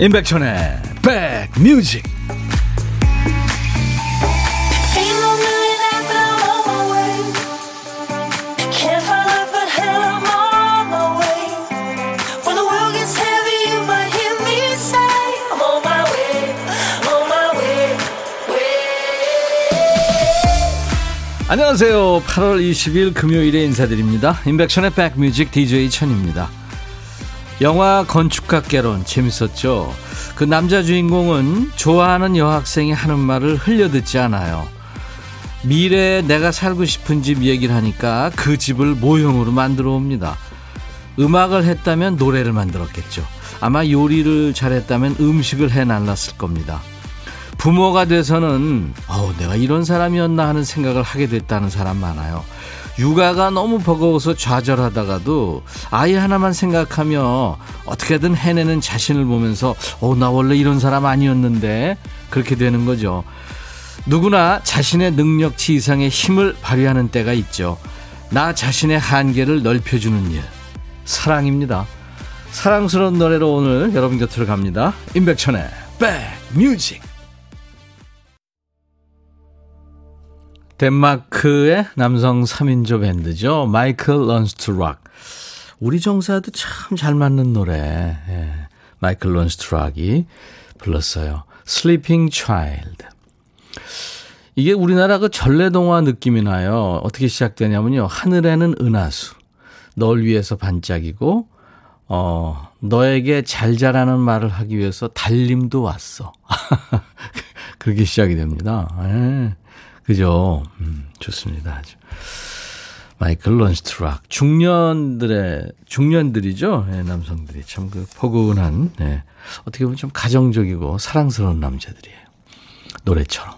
임백천의 백뮤직. 안녕하세요. 8월 20일 금요일에 인사드립니다. 임백천의 백뮤직 DJ 천입니다 영화 건축학개론 재밌었죠. 그 남자 주인공은 좋아하는 여학생이 하는 말을 흘려듣지 않아요. 미래에 내가 살고 싶은 집 얘기를 하니까 그 집을 모형으로 만들어 옵니다. 음악을 했다면 노래를 만들었겠죠. 아마 요리를 잘했다면 음식을 해 날랐을 겁니다. 부모가 돼서는 어 내가 이런 사람이었나 하는 생각을 하게 됐다는 사람 많아요. 육아가 너무 버거워서 좌절하다가도 아이 하나만 생각하며 어떻게든 해내는 자신을 보면서 어, 나 원래 이런 사람 아니었는데 그렇게 되는 거죠. 누구나 자신의 능력치 이상의 힘을 발휘하는 때가 있죠. 나 자신의 한계를 넓혀주는 일. 사랑입니다. 사랑스러운 노래로 오늘 여러분 곁으로 갑니다. 임백천의 백뮤직. 덴마크의 남성 3인조 밴드죠. Michael Learns To Rock. 우리 정서도 참 잘 맞는 노래. 예. Michael Learns To Rock이 불렀어요. Sleeping Child. 이게 우리나라 그 전래동화 느낌이 나요. 어떻게 시작되냐면요. 하늘에는 은하수. 널 위해서 반짝이고, 어, 너에게 잘 자라는 말을 하기 위해서 달님도 왔어. 그렇게 시작이 됩니다. 예. 그죠? 음, 좋습니다. 아주. 마이클 런스트락. 중년들의, 중년들이죠. 네, 남성들이. 참 그 포근한, 네. 어떻게 보면 좀 가정적이고 사랑스러운 남자들이에요. 노래처럼.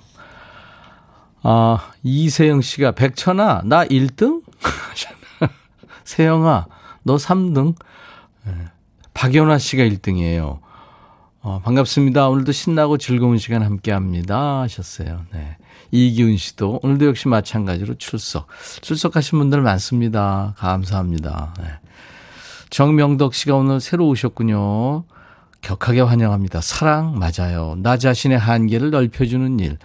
아, 이세영 씨가, 백천아, 나 1등? 세영아, 너 3등? 네. 박연화 씨가 1등이에요. 어, 반갑습니다. 오늘도 신나고 즐거운 시간 함께 합니다. 하셨어요. 네. 이기훈 씨도 오늘도 역시 마찬가지로 출석. 출석하신 분들 많습니다. 감사합니다. 네. 정명덕 씨가 오늘 새로 오셨군요. 격하게 환영합니다. 사랑 맞아요. 나 자신의 한계를 넓혀주는 일.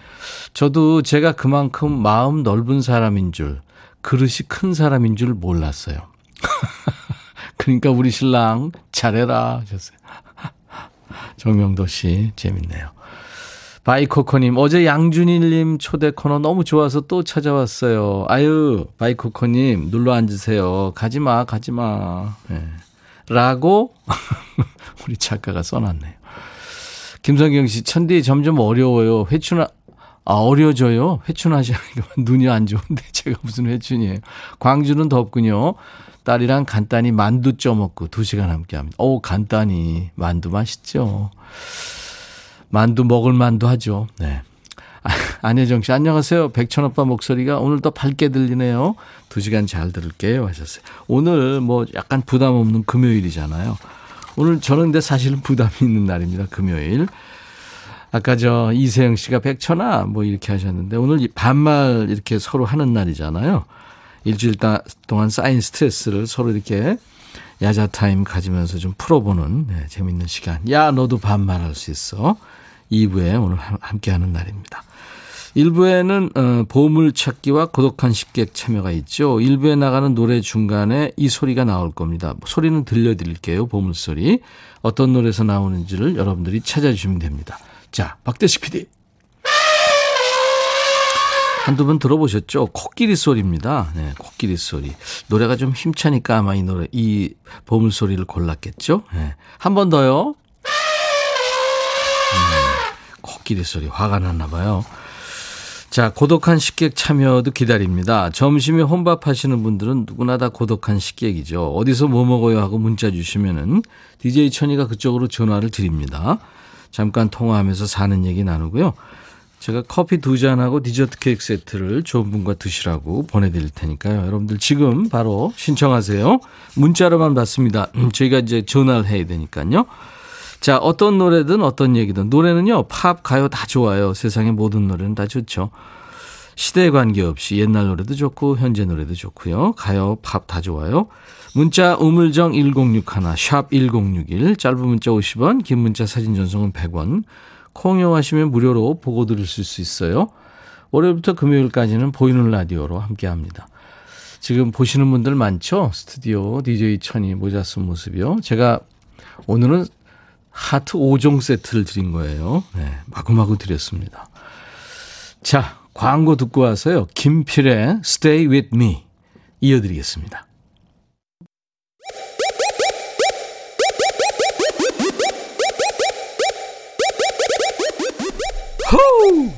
저도 제가 그만큼 마음 넓은 사람인 줄, 그릇이 큰 사람인 줄 몰랐어요. 그러니까 우리 신랑 잘해라 하셨어요. 정명도 씨 재밌네요. 바이코코님, 어제 양준일님 초대 코너 너무 좋아서 또 찾아왔어요. 아유, 바이코코님, 눌러 앉으세요. 가지 마, 가지 마. 네. 라고, 우리 작가가 써놨네요. 김성경 씨, 천디 점점 어려워요. 회춘아, 아, 어려져요? 회춘하시니까 눈이 안 좋은데 제가 무슨 회춘이에요. 광주는 덥군요. 딸이랑 간단히 만두 쪄먹고 두 시간 함께 합니다. 오, 간단히. 만두 맛있죠. 만두 먹을 만두 하죠. 네. 아, 안혜정 씨, 안녕하세요. 백천 오빠 목소리가 오늘 더 밝게 들리네요. 두 시간 잘 들을게요. 하셨어요. 오늘 뭐 약간 부담 없는 금요일이잖아요. 오늘 저는 근데 사실은 부담이 있는 날입니다. 금요일. 아까 저 이세영 씨가 백천아 뭐 이렇게 하셨는데 오늘 반말 이렇게 서로 하는 날이잖아요. 일주일 동안 쌓인 스트레스를 서로 이렇게 야자 타임 가지면서 좀 풀어보는 네, 재밌는 시간. 야, 너도 반말할 수 있어. 2부에 오늘 함께하는 날입니다. 1부에는 어, 보물찾기와 고독한 식객 참여가 있죠. 1부에 나가는 노래 중간에 이 소리가 나올 겁니다. 소리는 들려드릴게요. 보물소리. 어떤 노래에서 나오는지를 여러분들이 찾아주시면 됩니다. 자, 박대식 PD. 한두 번 들어보셨죠? 코끼리 소리입니다. 네, 코끼리 소리. 노래가 좀 힘차니까 아마 이 노래, 이 보물 소리를 골랐겠죠? 네. 한 번 더요. 음, 코끼리 소리. 화가 났나 봐요. 자, 고독한 식객 참여도 기다립니다. 점심에 혼밥 하시는 분들은 누구나 다 고독한 식객이죠. 어디서 뭐 먹어요 하고 문자 주시면은 DJ 천이가 그쪽으로 전화를 드립니다. 잠깐 통화하면서 사는 얘기 나누고요. 제가 커피 두 잔하고 디저트 케이크 세트를 좋은 분과 드시라고 보내드릴 테니까요. 여러분들 지금 바로 신청하세요. 문자로만 받습니다. 음, 저희가 이제 전화를 해야 되니까요. 자, 어떤 노래든 어떤 얘기든 노래는요, 팝, 가요 다 좋아요. 세상의 모든 노래는 다 좋죠. 시대에 관계없이 옛날 노래도 좋고 현재 노래도 좋고요. 가요, 팝 다 좋아요. 문자 우물정 1061, 샵 1061, 짧은 문자 50원, 긴 문자 사진 전송은 100원. 콩 이용하시면 무료로 보고 들으실 수 있어요. 월요일부터 금요일까지는 보이는 라디오로 함께합니다. 지금 보시는 분들 많죠? 스튜디오 DJ 천이 모자 쓴 모습이요. 제가 오늘은 하트 5종 세트를 드린 거예요. 네, 마구마구 드렸습니다. 자, 광고 듣고 와서요. 김필의 Stay With Me 이어드리겠습니다. 호우!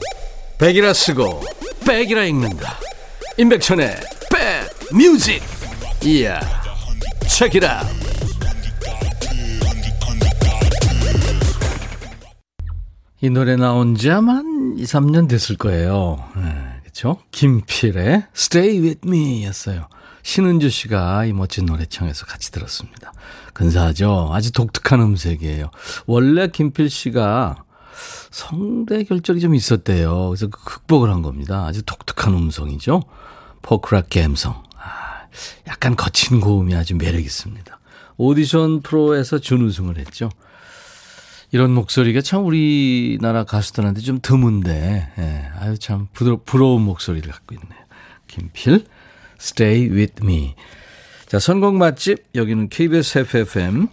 백이라 쓰고 백이라 읽는다. 임백천의 백 뮤직. 이야. 책이라. 이 노래 나온 지 아마 한 2, 3년 됐을 거예요. 네, 그렇죠? 김필의 Stay With Me 였어요. 신은주 씨가 이 멋진 노래 청해서 같이 들었습니다. 근사하죠? 아주 독특한 음색이에요. 원래 김필 씨가 성대 결절이 좀 있었대요. 그래서 그 극복을 한 겁니다. 아주 독특한 음성이죠. 포크락 감성. 아, 약간 거친 고음이 아주 매력 있습니다. 오디션 프로에서 준우승을 했죠. 이런 목소리가 참 우리나라 가수들한테 좀 드문데, 예, 아유, 참 부드러, 부러운 목소리를 갖고 있네요. 김필, Stay With Me. 자, 선곡 맛집, 여기는 KBS FFM,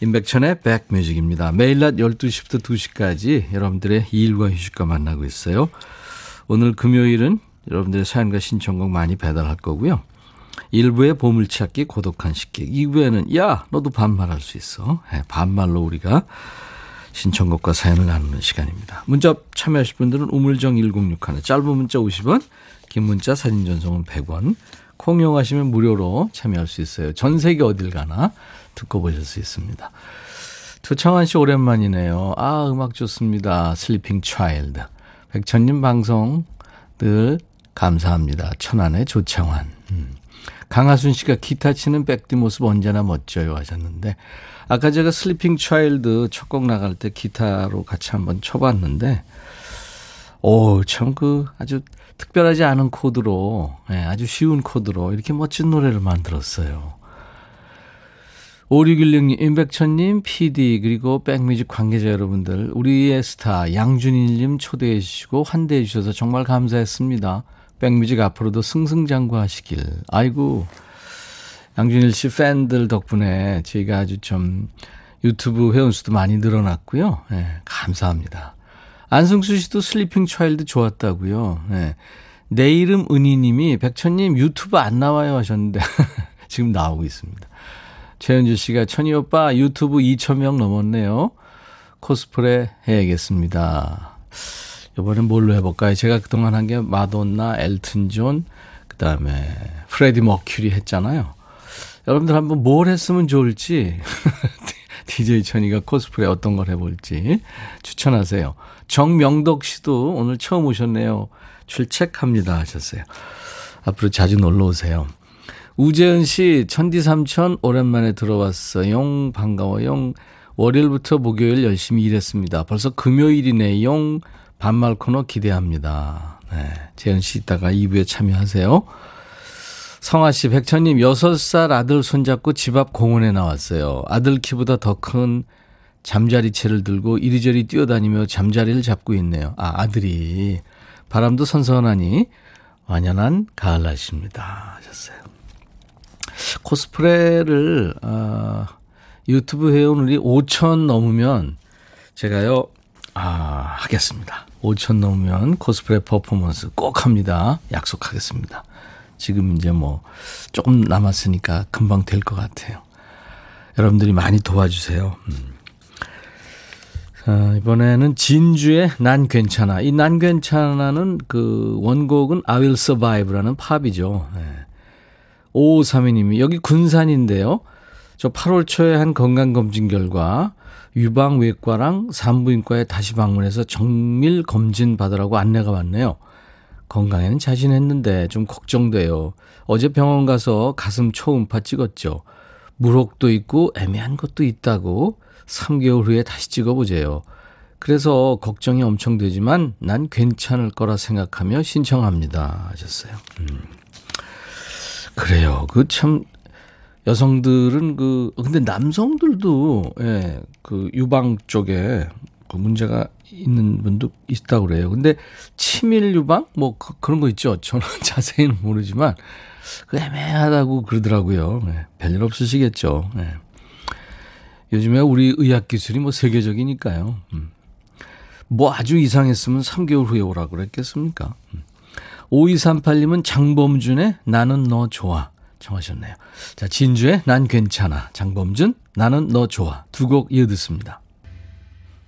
임백천의 백뮤직입니다. 매일 낮 12시부터 2시까지 여러분들의 일과 휴식과 만나고 있어요. 오늘 금요일은 여러분들의 사연과 신청곡 많이 배달할 거고요. 1부의 보물찾기 고독한 식객, 2부에는 야 너도 반말할 수 있어. 네, 반말로 우리가 신청곡과 사연을 나누는 시간입니다. 문자 참여하실 분들은 우물정 1061, 짧은 문자 50원, 긴 문자 사진 전송은 100원, 콩 이용하시면 무료로 참여할 수 있어요. 전 세계 어딜 가나 듣고 보실 수 있습니다. 조창환 씨 오랜만이네요. 아 음악 좋습니다. Sleeping Child. 백천님 방송 늘 감사합니다. 천안의 조창환. 음. 강하순 씨가 기타 치는 백디 모습 언제나 멋져요 하셨는데 아까 제가 Sleeping Child 첫 곡 나갈 때 기타로 같이 한번 쳐봤는데 오 참 그 아주 특별하지 않은 코드로 네, 아주 쉬운 코드로 이렇게 멋진 노래를 만들었어요. 5616님, 임백천님, PD, 그리고 백뮤직 관계자 여러분들, 우리의 스타 양준일님 초대해 주시고 환대해 주셔서 정말 감사했습니다. 백뮤직 앞으로도 승승장구하시길. 아이고, 양준일 씨 팬들 덕분에 저희가 아주 좀 유튜브 회원수도 많이 늘어났고요. 네, 감사합니다. 안승수 씨도 Sleeping Child 좋았다고요. 네. 내 이름 은희님이 백천님 유튜브 안 나와요 하셨는데 지금 나오고 있습니다. 최현주 씨가 천디 오빠 유튜브 2천 명 넘었네요. 코스프레 해야겠습니다. 이번엔 뭘로 해볼까요? 제가 그동안 한 게 마돈나, 엘튼 존, 그 다음에 프레디 머큐리 했잖아요. 여러분들 한번 뭘 했으면 좋을지 DJ 천디가 코스프레 어떤 걸 해볼지 추천하세요. 정명덕 씨도 오늘 처음 오셨네요. 출첵합니다 하셨어요. 앞으로 자주 놀러 오세요. 우재은 씨, 천디 삼천 오랜만에 들어왔어요. 반가워요. 월요일부터 목요일 열심히 일했습니다. 벌써 금요일이네요. 반말 코너 기대합니다. 네. 재은 씨 이따가 2부에 참여하세요. 성아 씨, 백천님, 6살 아들 손잡고 집 앞 공원에 나왔어요. 아들 키보다 더 큰 잠자리채를 들고 이리저리 뛰어다니며 잠자리를 잡고 있네요. 아, 아들이. 바람도 선선하니 완연한 가을 날씨입니다. 하셨어요. 코스프레를 어, 유튜브 회원율이 5천 넘으면 제가요 아 하겠습니다. 5천 넘으면 코스프레 퍼포먼스 꼭 합니다. 약속하겠습니다. 지금 이제 뭐 조금 남았으니까 금방 될 것 같아요. 여러분들이 많이 도와주세요. 음. 자, 이번에는 진주의 난 괜찮아. 이 난 괜찮아는 그 원곡은 I Will Survive라는 팝이죠. 네. 5532님이 여기 군산인데요. 저 8월 초에 한 건강검진 결과 유방외과랑 산부인과에 다시 방문해서 정밀 검진 받으라고 안내가 왔네요. 건강에는 자신했는데 좀 걱정돼요. 어제 병원 가서 가슴 초음파 찍었죠. 물혹도 있고 애매한 것도 있다고 3개월 후에 다시 찍어보재요. 그래서 걱정이 엄청 되지만 난 괜찮을 거라 생각하며 신청합니다. 하셨어요. 음. 그래요. 그 참, 여성들은 그, 근데 남성들도, 예, 그 유방 쪽에 그 문제가 있는 분도 있다고 그래요. 근데 치밀 유방? 뭐 그, 런거 있죠. 저는 자세히는 모르지만, 그 애매하다고 그러더라고요. 예, 별일 없으시겠죠. 예. 요즘에 우리 의학 기술이 뭐 세계적이니까요. 음. 뭐 아주 이상했으면 3개월 후에 오라 그랬겠습니까? 음. 5238님은 장범준의 나는 너 좋아 청하셨네요. 자, 진주의 난 괜찮아. 장범준 나는 너 좋아. 두 곡 이어 듣습니다.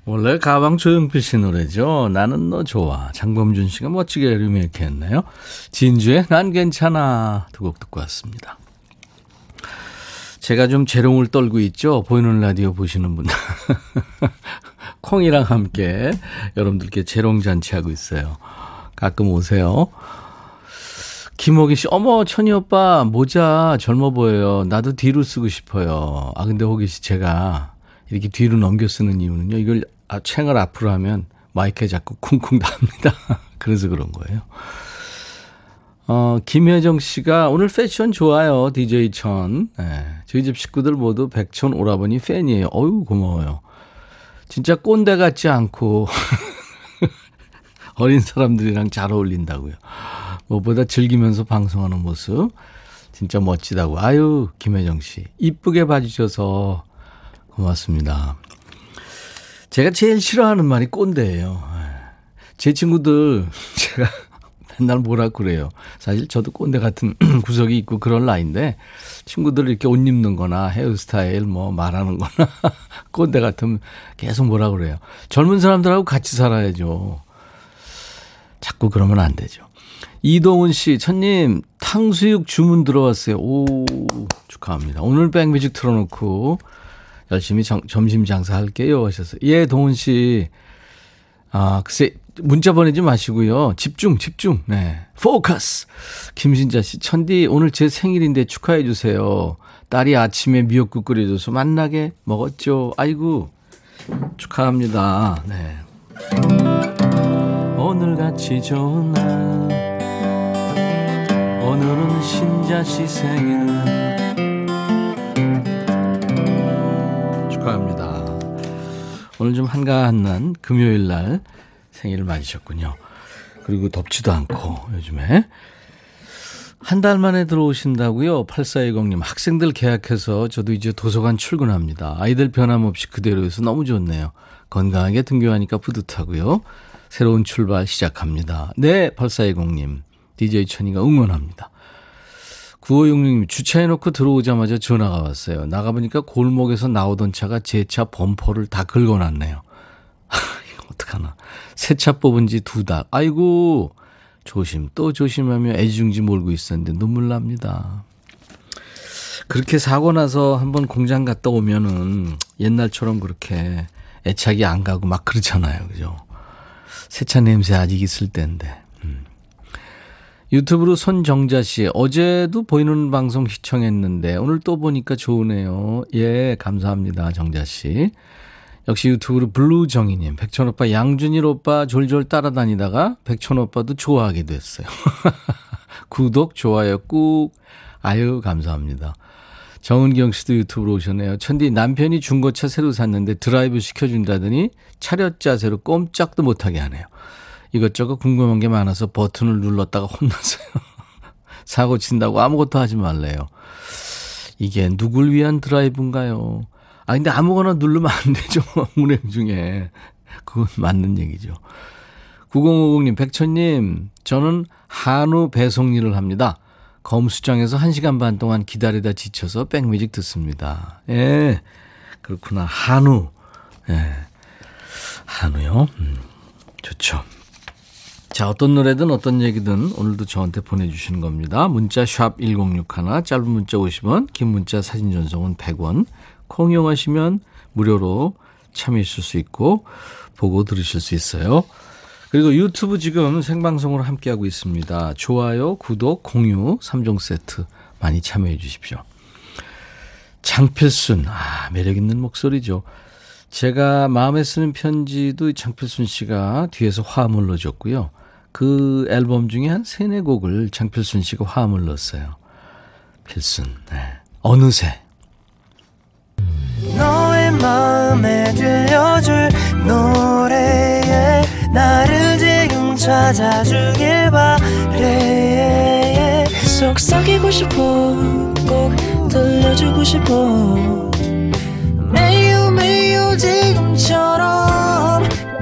원래 가방 조용필 씨 노래죠. 나는 너 좋아. 장범준 씨가 멋지게 리메이크 했네요. 진주의 난 괜찮아. 두 곡 듣고 왔습니다. 제가 좀 재롱을 떨고 있죠. 보이는 라디오 보시는 분. 콩이랑 함께 여러분들께 재롱 잔치하고 있어요. 가끔 오세요. 김호기 씨, 어머, 천희 오빠, 모자 젊어 보여요. 나도 뒤로 쓰고 싶어요. 아, 근데 호기 씨, 제가 이렇게 뒤로 넘겨 쓰는 이유는요. 이걸 아, 챙을 앞으로 하면 마이크에 자꾸 쿵쿵 납니다. 그래서 그런 거예요. 어, 김혜정 씨가 오늘 패션 좋아요. DJ 천. 네, 저희 집 식구들 모두 백천 오라버니 팬이에요. 어유 고마워요. 진짜 꼰대 같지 않고 어린 사람들이랑 잘 어울린다고요. 무엇보다 즐기면서 방송하는 모습 진짜 멋지다고. 아유, 김혜정 씨. 이쁘게 봐주셔서 고맙습니다. 제가 제일 싫어하는 말이 꼰대예요. 제 친구들 제가 맨날 뭐라 그래요. 사실 저도 꼰대 같은 구석이 있고 그런 나이인데 친구들 이렇게 옷 입는 거나 헤어스타일 뭐 말하는 거나 꼰대 같으면 계속 뭐라 그래요. 젊은 사람들하고 같이 살아야죠. 자꾸 그러면 안 되죠. 이동훈 씨, 천님, 탕수육 주문 들어왔어요. 오, 축하합니다. 오늘 백뮤직 틀어놓고 열심히 정, 점심 장사할게요. 하셔서. 예, 동훈 씨. 아, 글쎄, 문자 보내지 마시고요. 집중, 집중. 네. 포커스. 김신자 씨, 천디, 오늘 제 생일인데 축하해 주세요. 딸이 아침에 미역국 끓여줘서 만나게 먹었죠. 아이고, 축하합니다. 네. 오늘같이 좋은 날, 오늘은 신자 씨 생일. 축하합니다. 오늘 좀 한가한 금요일 날 생일을 맞으셨군요. 그리고 덥지도 않고 요즘에 한 달 만에 들어오신다고요? 8410님 학생들 계약해서 저도 이제 도서관 출근합니다. 아이들 변함없이 그대로여서 너무 좋네요. 건강하게 등교하니까 뿌듯하고요. 새로운 출발 시작합니다. 네, 8420님. DJ 천이가 응원합니다. 9566님, 주차해놓고 들어오자마자 전화가 왔어요. 나가보니까 골목에서 나오던 차가 제 차 범퍼를 다 긁어놨네요. 이거 어떡하나. 새 차 뽑은 지 두 달. 아이고, 조심, 또 조심하며 애지중지 몰고 있었는데 눈물 납니다. 그렇게 사고 나서 한번 공장 갔다 오면은 옛날처럼 그렇게 애착이 안 가고 막 그렇잖아요. 그죠? 새 차 냄새 아직 있을 때인데. 유튜브로 손정자 씨, 어제도 보이는 방송 시청했는데 오늘 또 보니까 좋으네요. 예, 감사합니다. 정자 씨. 역시 유튜브로 블루정이님, 백천 오빠, 양준일 오빠 졸졸 따라다니다가 백천 오빠도 좋아하게 됐어요. 구독, 좋아요 꾹. 아유, 감사합니다. 정은경 씨도 유튜브로 오셨네요. 천디 남편이 중고차 새로 샀는데 드라이브 시켜준다더니 차렷 자세로 꼼짝도 못하게 하네요. 이것저것 궁금한 게 많아서 버튼을 눌렀다가 혼났어요. 사고 친다고 아무것도 하지 말래요. 이게 누굴 위한 드라이브인가요? 아, 근데 아무거나 누르면 안 되죠. 운행 중에. 그건 맞는 얘기죠. 9050님, 백천님, 저는 한우 배송 일을 합니다. 검수장에서 1시간 반 동안 기다리다 지쳐서 백뮤직 듣습니다. 예, 그렇구나. 한우. 예, 한우요? 음, 좋죠. 자, 어떤 노래든 어떤 얘기든 오늘도 저한테 보내주시는 겁니다. 문자 샵 1061, 짧은 문자 50원, 긴 문자 사진 전송은 100원. 콩 이용하시면 무료로 참여하실 수 있고 보고 들으실 수 있어요. 그리고 유튜브 지금 생방송으로 함께하고 있습니다. 좋아요, 구독, 공유 3종 세트 많이 참여해 주십시오. 장필순, 아, 매력 있는 목소리죠. 제가 마음에 쓰는 편지도 장필순 씨가 뒤에서 화음을 넣어줬고요. 그 앨범 중에 한 세네 곡을 장필순 씨가 화음을 넣었어요. 필순, 네. 어느새. 너의 마음에 들려줄 노래에 나를 지금 찾아주길 바래 속삭이고 싶어 꼭 들려주고 싶어 매우 매우 지금처럼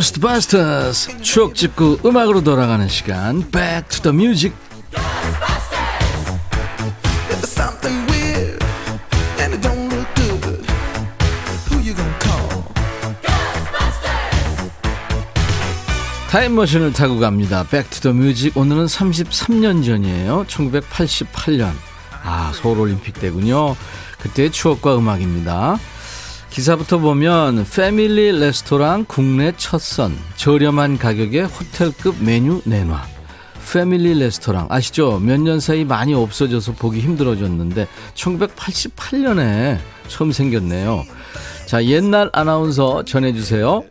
Ghostbusters 추억 찍고 음악으로 돌아가는 시간 Back to the Music 타임머신을 타고 갑니다. Back to the Music 오늘은 33년 전이에요. 1988년. 아 서울올림픽 때군요. 그때의 추억과 음악입니다. 기사부터 보면 패밀리 레스토랑 국내 첫선 저렴한 가격에 호텔급 메뉴 내놔 패밀리 레스토랑 아시죠? 몇 년 사이 많이 없어져서 보기 힘들어졌는데 1988년에 처음 생겼네요. 자 옛날 아나운서 전해주세요.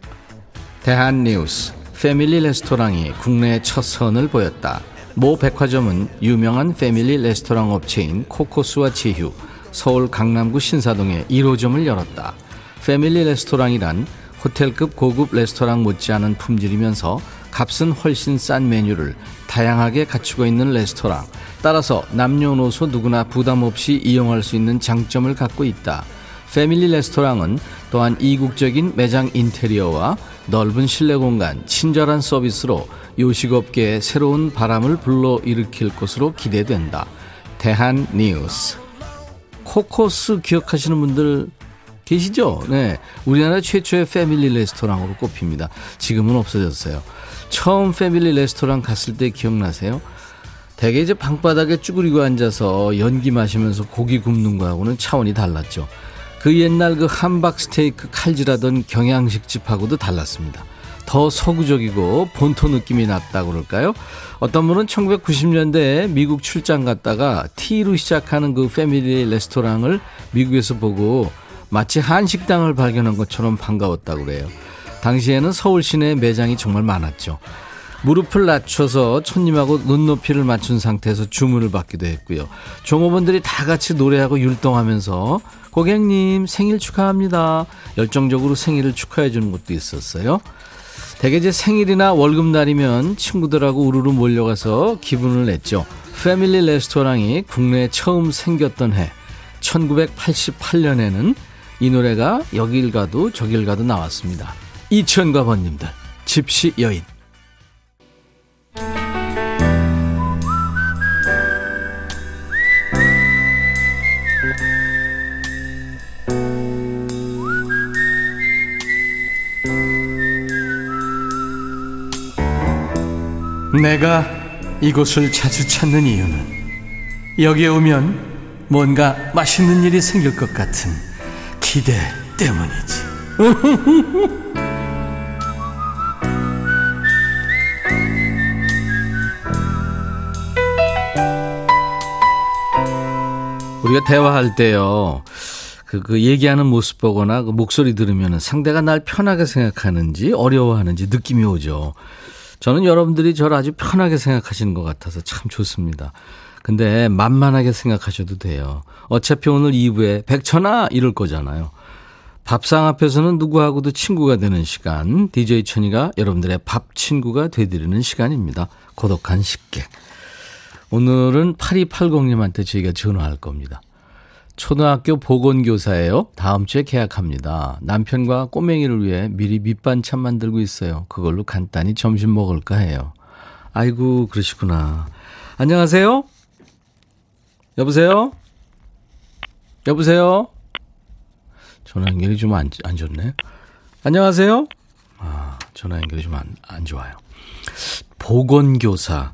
대한뉴스 패밀리 레스토랑이 국내 첫 선을 보였다. 모 백화점은 유명한 패밀리 레스토랑 업체인 코코스와 제휴 서울 강남구 신사동에 1호점을 열었다. 패밀리 레스토랑이란 호텔급 고급 레스토랑 못지않은 품질이면서 값은 훨씬 싼 메뉴를 다양하게 갖추고 있는 레스토랑. 따라서 남녀노소 누구나 부담 없이 이용할 수 있는 장점을 갖고 있다. 패밀리 레스토랑은 또한 이국적인 매장 인테리어와 넓은 실내 공간, 친절한 서비스로 요식업계에 새로운 바람을 불러일으킬 것으로 기대된다. 대한 뉴스. 코코스 기억하시는 분들 계시죠? 네. 우리나라 최초의 패밀리 레스토랑으로 꼽힙니다. 지금은 없어졌어요. 처음 패밀리 레스토랑 갔을 때 기억나세요? 대개 이제 방바닥에 쭈그리고 앉아서 연기 마시면서 고기 굽는 거하고는 차원이 달랐죠. 그 옛날 그 함박 스테이크 칼질하던 경양식 집하고도 달랐습니다. 더 서구적이고 본토 느낌이 났다 그럴까요? 어떤 분은 1990년대에 미국 출장 갔다가 T로 시작하는 그 패밀리 레스토랑을 미국에서 보고 마치 한식당을 발견한 것처럼 반가웠다고 그래요. 당시에는 서울 시내 매장이 정말 많았죠. 무릎을 낮춰서 손님하고 눈높이를 맞춘 상태에서 주문을 받기도 했고요. 종업원들이 다 같이 노래하고 율동하면서 고객님 생일 축하합니다. 열정적으로 생일을 축하해 주는 것도 있었어요. 대개 제 생일이나 월급날이면 친구들하고 우르르 몰려가서 기분을 냈죠. 패밀리 레스토랑이 국내에 처음 생겼던 해 1988년에는 이 노래가 여길 가도 저길 가도 나왔습니다. 이천과 번님들 집시 여인 내가 이곳을 자주 찾는 이유는 여기에 오면 뭔가 맛있는 일이 생길 것 같은 기대 때문이지. 우리가 대화할 때요. 그, 그 얘기하는 모습 보거나 그 목소리 들으면 상대가 날 편하게 생각하는지 어려워하는지 느낌이 오죠. 저는 여러분들이 저를 아주 편하게 생각하시는 것 같아서 참 좋습니다. 근데 만만하게 생각하셔도 돼요. 어차피 오늘 2부에 백천아 이럴 거잖아요. 밥상 앞에서는 누구하고도 친구가 되는 시간. DJ 천이가 여러분들의 밥 친구가 되드리는 시간입니다. 고독한 식객. 오늘은 8280님한테 저희가 전화할 겁니다. 초등학교 보건교사예요. 다음 주에 계약합니다. 남편과 꼬맹이를 위해 미리 밑반찬 만들고 있어요. 그걸로 간단히 점심 먹을까 해요. 아이고, 그러시구나. 안녕하세요? 여보세요? 여보세요? 전화 연결이 좀 안, 안 좋네. 안녕하세요? 아, 전화 연결이 좀 안, 안 좋아요. 보건교사.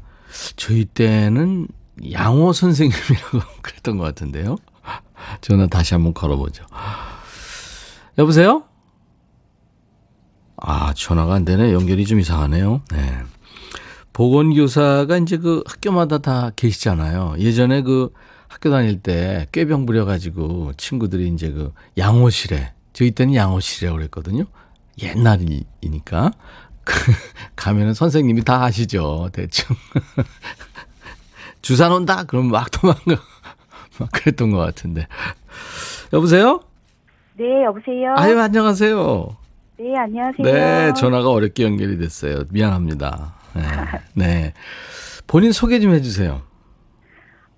저희 때는 양호 선생님이라고 그랬던 것 같은데요. 전화 다시 한번 걸어보죠. 여보세요? 아, 전화가 안 되네. 연결이 좀 이상하네요. 네. 보건교사가 이제 그 학교마다 다 계시잖아요. 예전에 그 학교 다닐 때 꾀병 부려가지고 친구들이 이제 그 양호실에, 저희 때는 양호실이라고 그랬거든요. 옛날이니까. 가면은 선생님이 다 아시죠. 대충. 주사 놓는다? 그럼 막 도망가. 막 그랬던 것 같은데. 여보세요? 네, 여보세요? 아유, 안녕하세요. 네, 안녕하세요. 네, 전화가 어렵게 연결이 됐어요. 미안합니다. 네. 네. 본인 소개 좀 해주세요.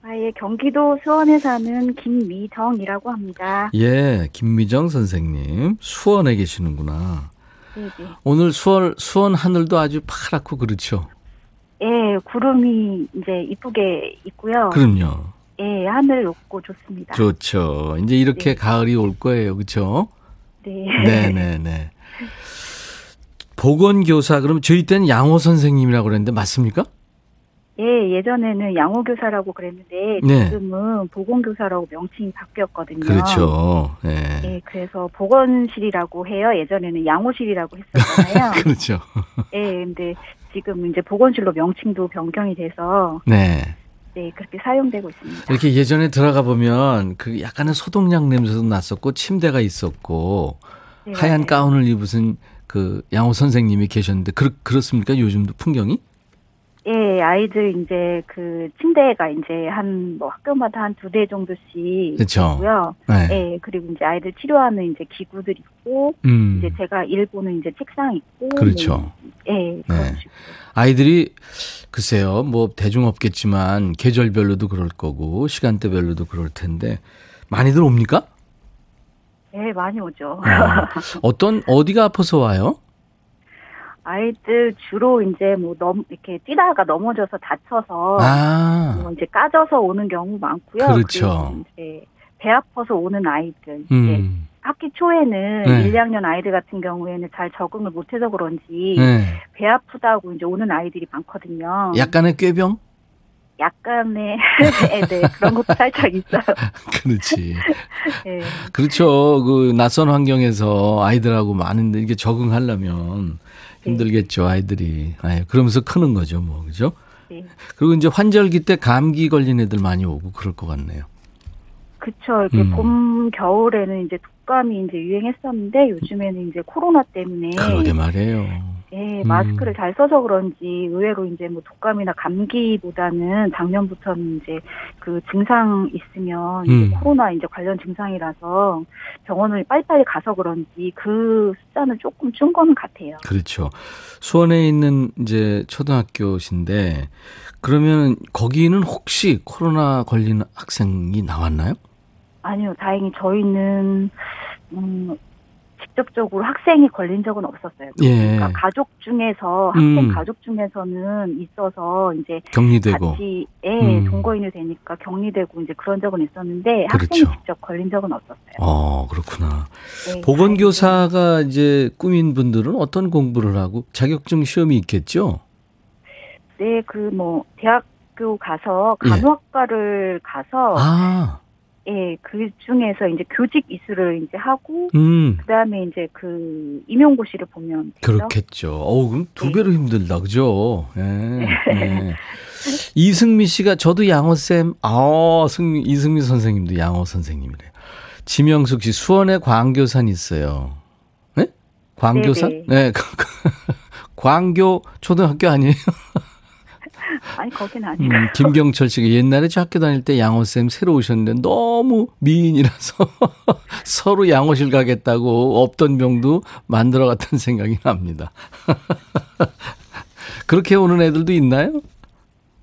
아, 예, 경기도 수원에 사는 김미정이라고 합니다. 예, 김미정 선생님. 수원에 계시는구나. 네 네. 오늘 수원, 수원 하늘도 아주 파랗고 그렇죠. 예, 구름이 이제 이쁘게 있고요. 그럼요. 예, 하늘 높고 좋습니다. 좋죠. 이제 이렇게 네. 가을이 올 거예요. 그렇죠? 네. 네 네 네. 보건교사, 그럼 저희 때는 양호 선생님이라고 그랬는데 맞습니까? 예, 예전에는 양호교사라고 그랬는데 네. 지금은 보건교사라고 명칭이 바뀌었거든요. 그렇죠. 네. 예, 그래서 보건실이라고 해요. 예전에는 양호실이라고 했었잖아요. 그렇죠. 예, 근데 지금 이제 보건실로 명칭도 변경이 돼서 네. 네, 그렇게 사용되고 있습니다. 이렇게 예전에 들어가 보면 그 약간의 소독약 냄새도 났었고 침대가 있었고 네, 하얀. 가운을 입으신 그 양호 선생님이 계셨는데 그렇, 그렇습니까? 요즘도 풍경이? 예, 아이들 이제 그 침대가 이제 한 뭐 학교마다 한 두 대 정도씩 그렇죠. 있고요. 네. 예, 그리고 이제 아이들 치료하는 이제 기구들 있고 음. 이제 제가 일 보는 이제 책상 있고 그렇죠. 뭐, 예, 네. 아이들이 글쎄요, 뭐 대중 없겠지만 계절별로도 그럴 거고 시간대별로도 그럴 텐데 많이들 옵니까? 예, 많이 오죠. 어. 어떤 어디가 아파서 와요? 아이들 주로 이제 뭐 넘 이렇게 뛰다가 넘어져서 다쳐서 아, 뭐 이제 까져서 오는 경우 많고요. 그렇죠. 이제 배 아파서 오는 아이들. 음, 학기 초에는 네. 1, 2학년 아이들 같은 경우에는 잘 적응을 못해서 그런지 네. 배 아프다고 이제 오는 아이들이 많거든요. 약간의 꾀병? 약간의 네, 네, 그런 것도 살짝 있어요. 그렇지. 네. 그렇죠. 그 낯선 환경에서 아이들하고 많은데 이게 적응하려면 힘들겠죠, 아이들이. 아유, 그러면서 크는 거죠, 뭐, 그죠? 네. 그리고 이제 환절기 때 감기 걸린 애들 많이 오고 그럴 것 같네요. 그쵸. 이렇게 음. 봄, 겨울에는 이제 독감이 이제 유행했었는데 요즘에는 이제 코로나 때문에 그러게 말이에요. 예, 음. 마스크를 잘 써서 그런지 의외로 이제 뭐 독감이나 감기보다는 작년부터는 이제 그 증상 있으면 이제 음. 코로나 이제 관련 증상이라서 병원을 빨리빨리 가서 그런지 그 숫자는 조금 준 거는 같아요. 그렇죠. 수원에 있는 이제 초등학교신데 그러면 거기는 혹시 코로나 걸린 학생이 나왔나요? 아니요, 다행히 저희는 음 직접적으로 학생이 걸린 적은 없었어요. 예. 그러니까 가족 중에서 학생 음. 가족 중에서는 있어서 이제 격리되고. 같이 예, 음. 동거인이 되니까 격리되고 이제 그런 적은 있었는데 그렇죠. 학생이 직접 걸린 적은 없었어요. 어, 그렇구나. 네, 보건교사가 이제 꾸민 분들은 어떤 공부를 하고 자격증 시험이 있겠죠? 네, 그 뭐 대학교 가서 예. 간호학과를 가서 아, 예, 그 중에서 이제 교직 이수를 이제 하고 음, 그 다음에 이제 그 임용고시를 보면 되죠. 그렇겠죠. 어우, 그럼 두 네. 배로 힘들다, 그죠? 예, 예. 이승미 씨가 저도 양호쌤, 아, 승미, 이승미 선생님도 양호 선생님이래요. 지명숙 씨, 수원에 광교산 있어요. 네? 광교산? 네네. 네. 광교 초등학교 아니에요? 아니 거기는 아니고 음, 김경철 씨가 옛날에 저 학교 다닐 때 양호 쌤 새로 오셨는데 너무 미인이라서 서로 양호실 가겠다고 없던 병도 만들어 갔다는 생각이 납니다. 그렇게 오는 애들도 있나요?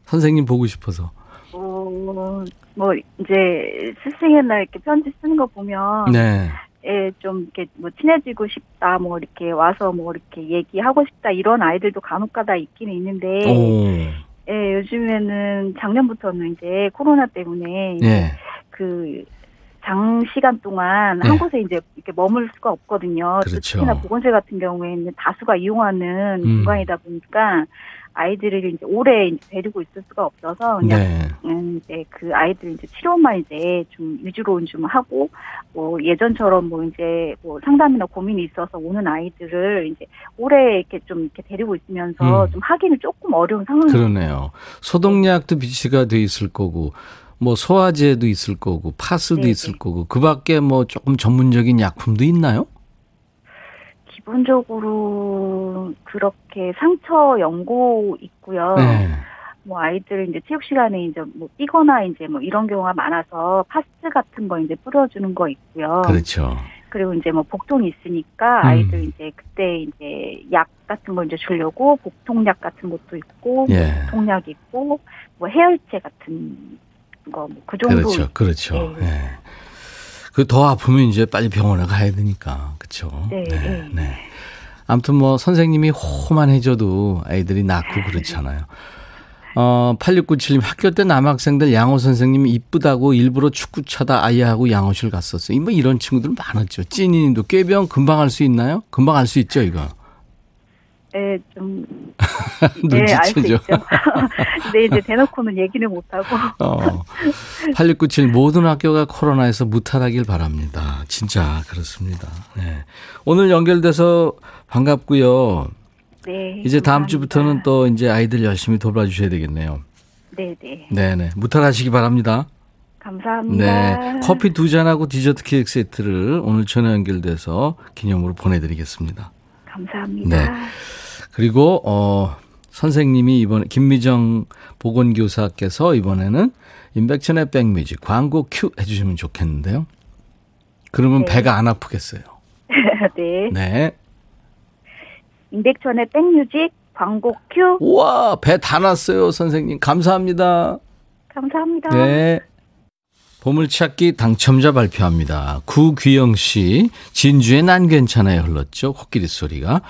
선생님 보고 싶어서. 어, 뭐 이제 스승의 날 이렇게 편지 쓰는 거 보면 네. 예, 좀 이렇게 뭐 친해지고 싶다, 뭐 이렇게 와서 뭐 이렇게 얘기하고 싶다 이런 아이들도 간혹가다 있기는 있는데, 오. 예, 요즘에는 작년부터는 이제 코로나 때문에 예. 그 장시간 동안 네. 한 곳에 이제 이렇게 머물 수가 없거든요. 또 그렇죠. 특히나 보건소 같은 경우에는 다수가 이용하는 음. 공간이다 보니까 아이들을 이제 오래 이제 데리고 있을 수가 없어서 그냥 네. 음, 이제 그 아이들 이제 치료만 이제 좀 위주로 좀 하고 뭐 예전처럼 뭐 이제 뭐 상담이나 고민이 있어서 오는 아이들을 이제 오래 이렇게 좀 이렇게 데리고 있으면서 음. 좀 하기는 조금 어려운 상황이 그러네요. 소독약도 비치가 돼 있을 거고, 뭐 소화제도 있을 거고, 파스도 네, 있을 네. 거고, 그 밖에 뭐 조금 전문적인 약품도 있나요? 기본적으로 그렇게 상처 연고 있고요. 네. 뭐 아이들 이제 체육 시간에 이제 뭐 뛰거나 이제 뭐 이런 경우가 많아서 파스 같은 거 이제 뿌려주는 거 있고요. 그렇죠. 그리고 이제 뭐 복통이 있으니까 음. 아이들 이제 그때 이제 약 같은 거 이제 주려고 복통약 같은 것도 있고 예. 복통약 있고 뭐 해열제 같은 거 뭐 그 정도 그렇죠. 그렇죠. 네. 예. 그 더 아프면 이제 빨리 병원에 가야 되니까. 그렇죠. 네, 네. 네. 아무튼 뭐 선생님이 호만 해줘도 아이들이 낫고 그렇잖아요. 어, 8697님 학교 때 남학생들 양호 선생님이 이쁘다고 일부러 축구 차다 아이하고 양호실 갔었어요. 뭐 이런 친구들 많았죠. 찐이님도 꾀병 금방 할 수 있나요? 금방 알수 있죠, 이거. 네, 좀 네, 눈치채죠. 있죠. 근데 이제 대놓고는 얘기를 못 하고 어. 8697 모든 학교가 코로나에서 무탈하길 바랍니다. 진짜 그렇습니다. 네. 오늘 연결돼서 반갑고요. 네. 이제 다음 감사합니다. 주부터는 또 이제 아이들 열심히 돌봐주셔야 되겠네요. 네, 네. 네네. 무탈하시기 바랍니다. 감사합니다. 네. 커피 두 잔하고 디저트 케이크 세트를 오늘 전화 연결돼서 기념으로 보내드리겠습니다. 감사합니다. 네. 그리고, 어, 선생님이 이번에, 김미정 보건교사께서 이번에는 인백천의 백뮤직 광고 큐 해주시면 좋겠는데요. 그러면 네. 배가 안 아프겠어요. 네. 네. 임백천의 백뮤직 광고 큐 우와, 배 다 났어요, 선생님. 감사합니다. 감사합니다. 네. 보물찾기 당첨자 발표합니다. 구귀영 씨, 진주의 난 괜찮아요 흘렀죠. 코끼리 소리가.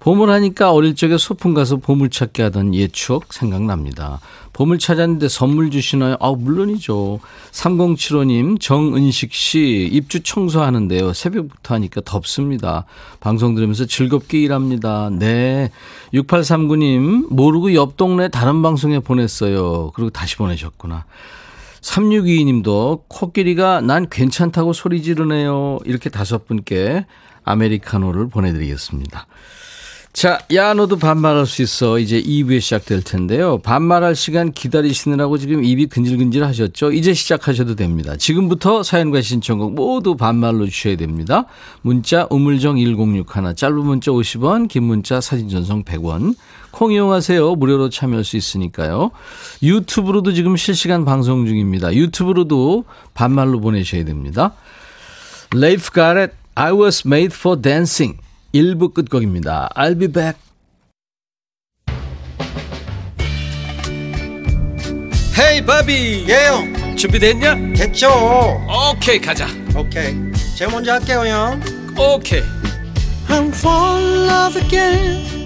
보물하니까 어릴 적에 소풍 가서 보물찾기 하던 옛 추억 생각납니다. 보물 찾았는데 선물 주시나요? 아, 물론이죠. 3075님, 정은식 씨, 입주 청소하는데요. 새벽부터 하니까 덥습니다. 방송 들으면서 즐겁게 일합니다. 네. 6839님, 모르고 옆 동네 다른 방송에 보냈어요. 그리고 다시 보내셨구나. 3622님도 코끼리가 난 괜찮다고 소리 지르네요. 이렇게 다섯 분께 아메리카노를 보내드리겠습니다. 자, 야, 너도 반말할 수 있어. 이제 2부에 시작될 텐데요. 반말할 시간 기다리시느라고 지금 입이 근질근질 하셨죠? 이제 시작하셔도 됩니다. 지금부터 사연과 신청곡 모두 반말로 주셔야 됩니다. 문자 우물정 1061, 짧은 문자 50원, 긴 문자 사진 전송 100원. 콩 이용하세요. 무료로 참여할 수 있으니까요. 유튜브로도 지금 실시간 방송 중입니다. 유튜브로도 반말로 보내셔야 됩니다. 레이프 가렛, I was made for dancing. 1부 끝곡입니다. I'll be back. Hey 바비 예영 준비됐냐? 됐죠 오케이 가자 오케이 제가 먼저 할게요 형 오케이 I'm fall in love again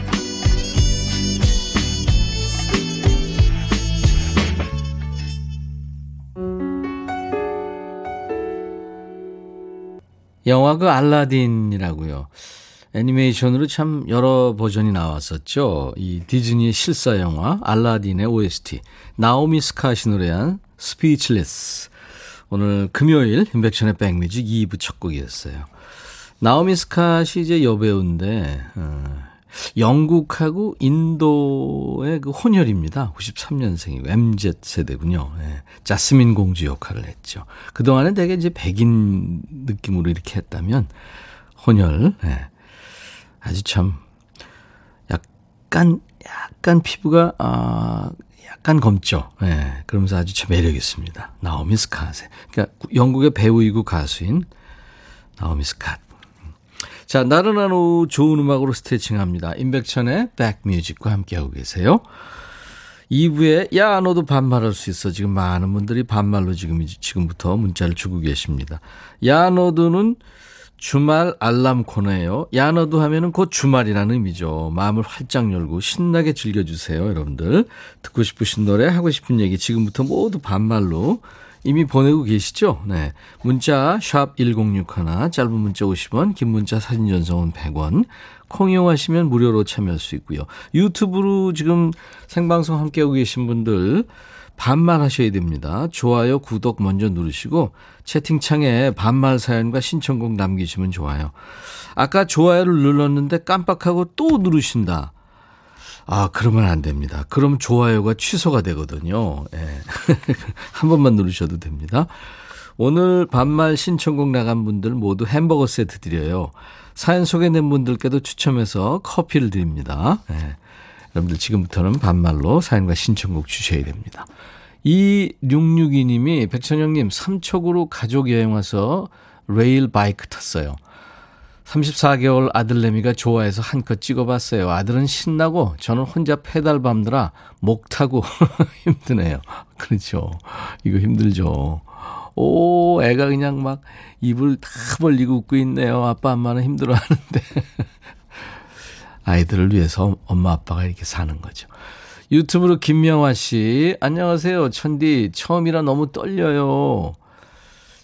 영화 그 알라딘이라고요. 애니메이션으로 참 여러 버전이 나왔었죠. 이 디즈니의 실사 영화 알라딘의 OST 나오미 스콧이 노래한 Speechless 오늘 금요일 임백천의 백뮤직 2부 첫 곡이었어요. 나오미 스콧이 이제 여배우인데 어, 영국하고 인도의 그 혼혈입니다. 93년생이고 MZ 세대군요. 예, 자스민 공주 역할을 했죠. 그동안은 되게 이제 백인 느낌으로 이렇게 했다면 혼혈. 네. 아주 참 약간 약간 피부가 아 약간 검죠. 예. 네, 그러면서 아주 참 매력 있습니다. 나오미 스카세. 그러니까 영국의 배우이고 가수인 나오미 스캇. 자, 나른한 오후 좋은 음악으로 스트레칭합니다. 임백천의 백뮤직과 함께하고 계세요. 2부에 야 너도 반말할 수 있어. 지금 많은 분들이 반말로 지금 지금부터 문자를 주고 계십니다. 야 너도는 주말 알람 코너예요. 야 너도 하면은 곧 주말이라는 의미죠. 마음을 활짝 열고 신나게 즐겨 주세요, 여러분들. 듣고 싶으신 노래, 하고 싶은 얘기 지금부터 모두 반말로 이미 보내고 계시죠? 네. 문자 샵 1061, 짧은 문자 50원, 긴 문자 사진 전송은 100원. 콩 이용하시면 무료로 참여할 수 있고요. 유튜브로 지금 생방송 함께하고 계신 분들 반말 하셔야 됩니다. 좋아요, 구독 먼저 누르시고 채팅창에 반말 사연과 신청곡 남기시면 좋아요. 아까 좋아요를 눌렀는데 깜빡하고 또 누르신다. 아, 그러면 안 됩니다. 그럼 좋아요가 취소가 되거든요. 예. 한 번만 누르셔도 됩니다. 오늘 반말 신청곡 나간 분들 모두 햄버거 세트 드려요. 사연 소개된 분들께도 추첨해서 커피를 드립니다. 예. 여러분들 지금부터는 반말로 사연과 신청곡 주셔야 됩니다. 2662님이 백천영님 삼척으로 가족 여행 와서 레일 바이크 탔어요. 34개월 아들내미가 좋아해서 한껏 찍어봤어요. 아들은 신나고 저는 혼자 페달 밟느라 목 타고 힘드네요. 그렇죠. 이거 힘들죠. 오, 애가 그냥 막 입을 다 벌리고 웃고 있네요. 아빠, 엄마는 힘들어 하는데. 아이들을 위해서 엄마, 아빠가 이렇게 사는 거죠. 유튜브로 김명화 씨, 안녕하세요. 천디, 처음이라 너무 떨려요.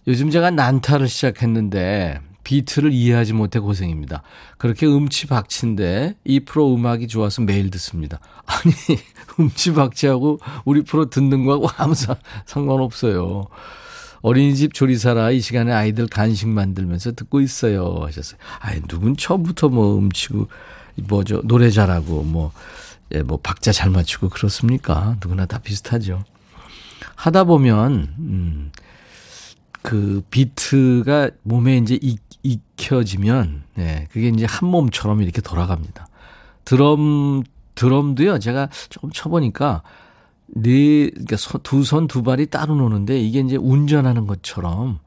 요즘 제가 난타를 시작했는데, 비트를 이해하지 못해 고생입니다. 그렇게 음치박치인데, 이 프로 음악이 좋아서 매일 듣습니다. 아니, 음치박치하고 우리 프로 듣는 거하고 아무 상관없어요. 어린이집 조리사라 이 시간에 아이들 간식 만들면서 듣고 있어요. 하셨어요. 아이, 누군 처음부터 뭐 음치고, 뭐죠, 노래 잘하고, 뭐, 예, 뭐 박자 잘 맞추고 그렇습니까? 누구나 다 비슷하죠. 하다 보면 음, 그 비트가 몸에 이제 익, 익혀지면 예, 그게 이제 한 몸처럼 이렇게 돌아갑니다. 드럼 드럼도요. 제가 조금 쳐보니까 네, 그러니까 두 손 두 발이 따로 노는데 이게 이제 운전하는 것처럼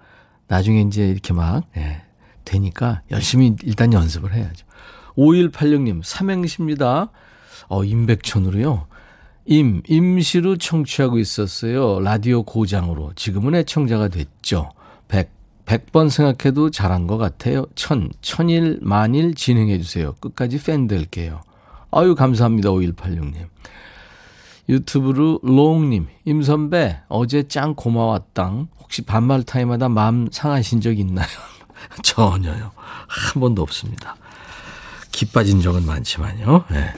나중에 이제 이렇게 막 예, 되니까 열심히 일단 연습을 해야죠. 5186님 삼행시입니다. 어, 임백천으로요. 임, 임시로 청취하고 있었어요. 라디오 고장으로. 지금은 애청자가 됐죠. 백, 백번 생각해도 잘한 것 같아요. 천, 천일, 만일 진행해주세요. 끝까지 팬 될게요. 아유, 감사합니다. 5186님. 유튜브로 롱님, 임선배, 어제 짱 고마웠당. 혹시 반말 타임마다 마음 상하신 적 있나요? 전혀요. 한 번도 없습니다. 기 빠진 적은 많지만요. 네.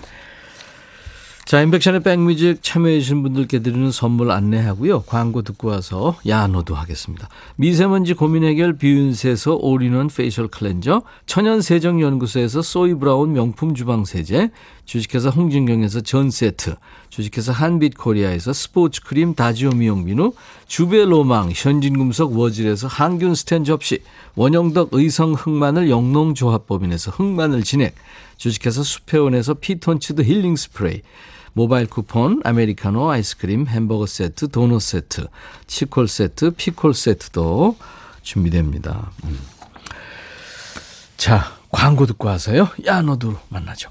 자, 임백천의 백뮤직 참여해주신 분들께 드리는 선물 안내하고요. 광고 듣고 와서 야노도 하겠습니다. 미세먼지 고민 해결 뷰인세에서 all-in-one facial cleanser, 천연세정연구소에서 소이브라운 명품 주방세제, 주식회사 홍진경에서 전세트, 주식회사 한빛코리아에서 스포츠크림 다지오 미용비누, 주베로망 현진금속 워즐에서 항균 스텐 접시, 원형덕 의성 흑마늘 영농조합법인에서 흑마늘 진액, 주식회사 수페온에서 피톤치드 힐링 스프레이, 모바일 쿠폰, 아메리카노, 아이스크림, 햄버거 세트, 도넛 세트, 치콜 세트, 피콜 세트도 준비됩니다. 음. 자, 광고 듣고 와서요. 야, 너도 만나죠.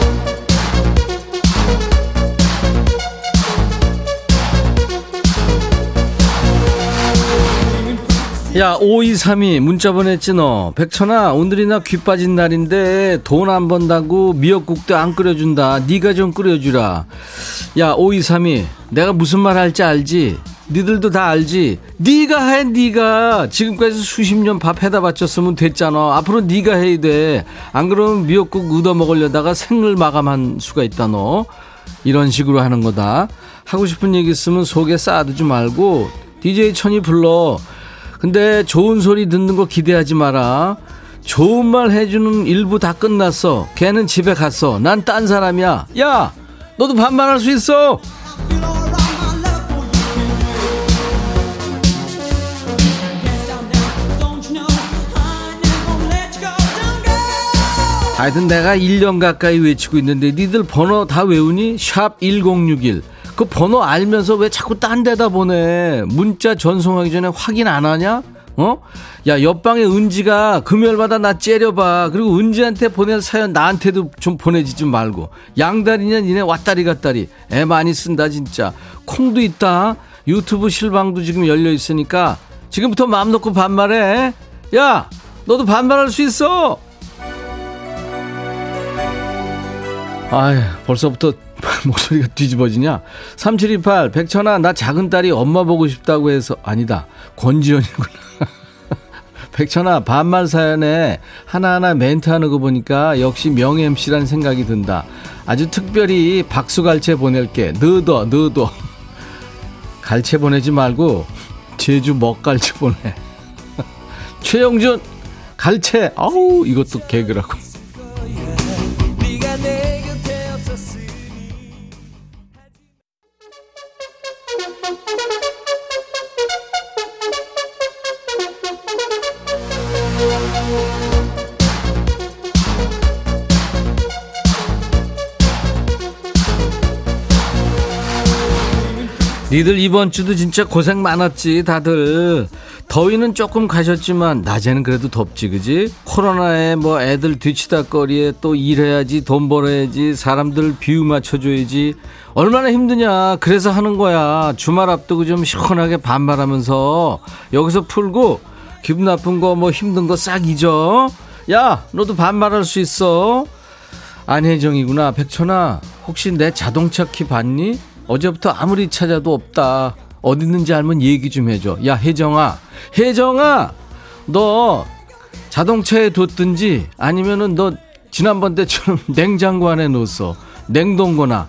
야, 5232 문자 보냈지 너. 백천아, 오늘이 나 귀 빠진 날인데 돈 안 번다고 미역국도 안 끓여준다. 네가 좀 끓여주라. 야, 5232 내가 무슨 말 할지 알지? 니들도 다 알지? 네가 해, 네가 지금까지 수십 년 밥 해다 바쳤으면 됐잖아. 앞으로 네가 해야 돼. 안 그러면 미역국 얻어 먹으려다가 생을 마감한 수가 있다 너. 이런 식으로 하는 거다. 하고 싶은 얘기 있으면 속에 쌓아두지 말고 DJ 천이 불러. 근데 좋은 소리 듣는 거 기대하지 마라. 좋은 말 해주는 일부 다 끝났어. 걔는 집에 갔어. 난 딴 사람이야. 야, 너도 반말할 수 있어. 하여튼 내가 1년 가까이 외치고 있는데 니들 번호 다 외우니? 샵 1061. 그 번호 알면서 왜 자꾸 딴 데다 보내? 문자 전송하기 전에 확인 안 하냐? 어? 야, 옆방에 은지가 금요일마다 나 째려봐. 그리고 은지한테 보낸 사연 나한테도 좀 보내지 좀 말고. 양다리냐, 니네 왔다리 갔다리. 애 많이 쓴다, 진짜. 콩도 있다. 유튜브 실방도 지금 열려 있으니까 지금부터 마음 놓고 반말해. 야, 너도 반말할 수 있어. 아휴, 벌써부터 목소리가 뒤집어지냐? 3728, 백천아, 나 작은 딸이 엄마 보고 싶다고 해서, 아니다. 권지현이구나. 백천아, 반말 사연에 하나하나 멘트 하는 거 보니까 역시 명 MC란 생각이 든다. 아주 특별히 박수갈채 보낼게. 너도, 너도. 갈채 보내지 말고, 제주 먹갈채 보내. 최영준, 갈채. 아우, 이것도 개그라고. 니들 이번 주도 진짜 고생 많았지 다들. 더위는 조금 가셨지만 낮에는 그래도 덥지 그지? 코로나에 뭐 애들 뒤치다 거리에 또 일해야지 돈 벌어야지 사람들 비유 맞춰줘야지. 얼마나 힘드냐. 그래서 하는 거야. 주말 앞두고 좀 시원하게 반말하면서 여기서 풀고 기분 나쁜 거 뭐 힘든 거 싹 잊어. 야 너도 반말할 수 있어. 안혜정이구나. 백천아 혹시 내 자동차 키 봤니 어제부터 아무리 찾아도 없다. 어디 있는지 알면 얘기 좀 해줘. 야, 혜정아. 혜정아! 너 자동차에 뒀든지 아니면은 너 지난번 때처럼 냉장고 안에 넣었어. 냉동고나.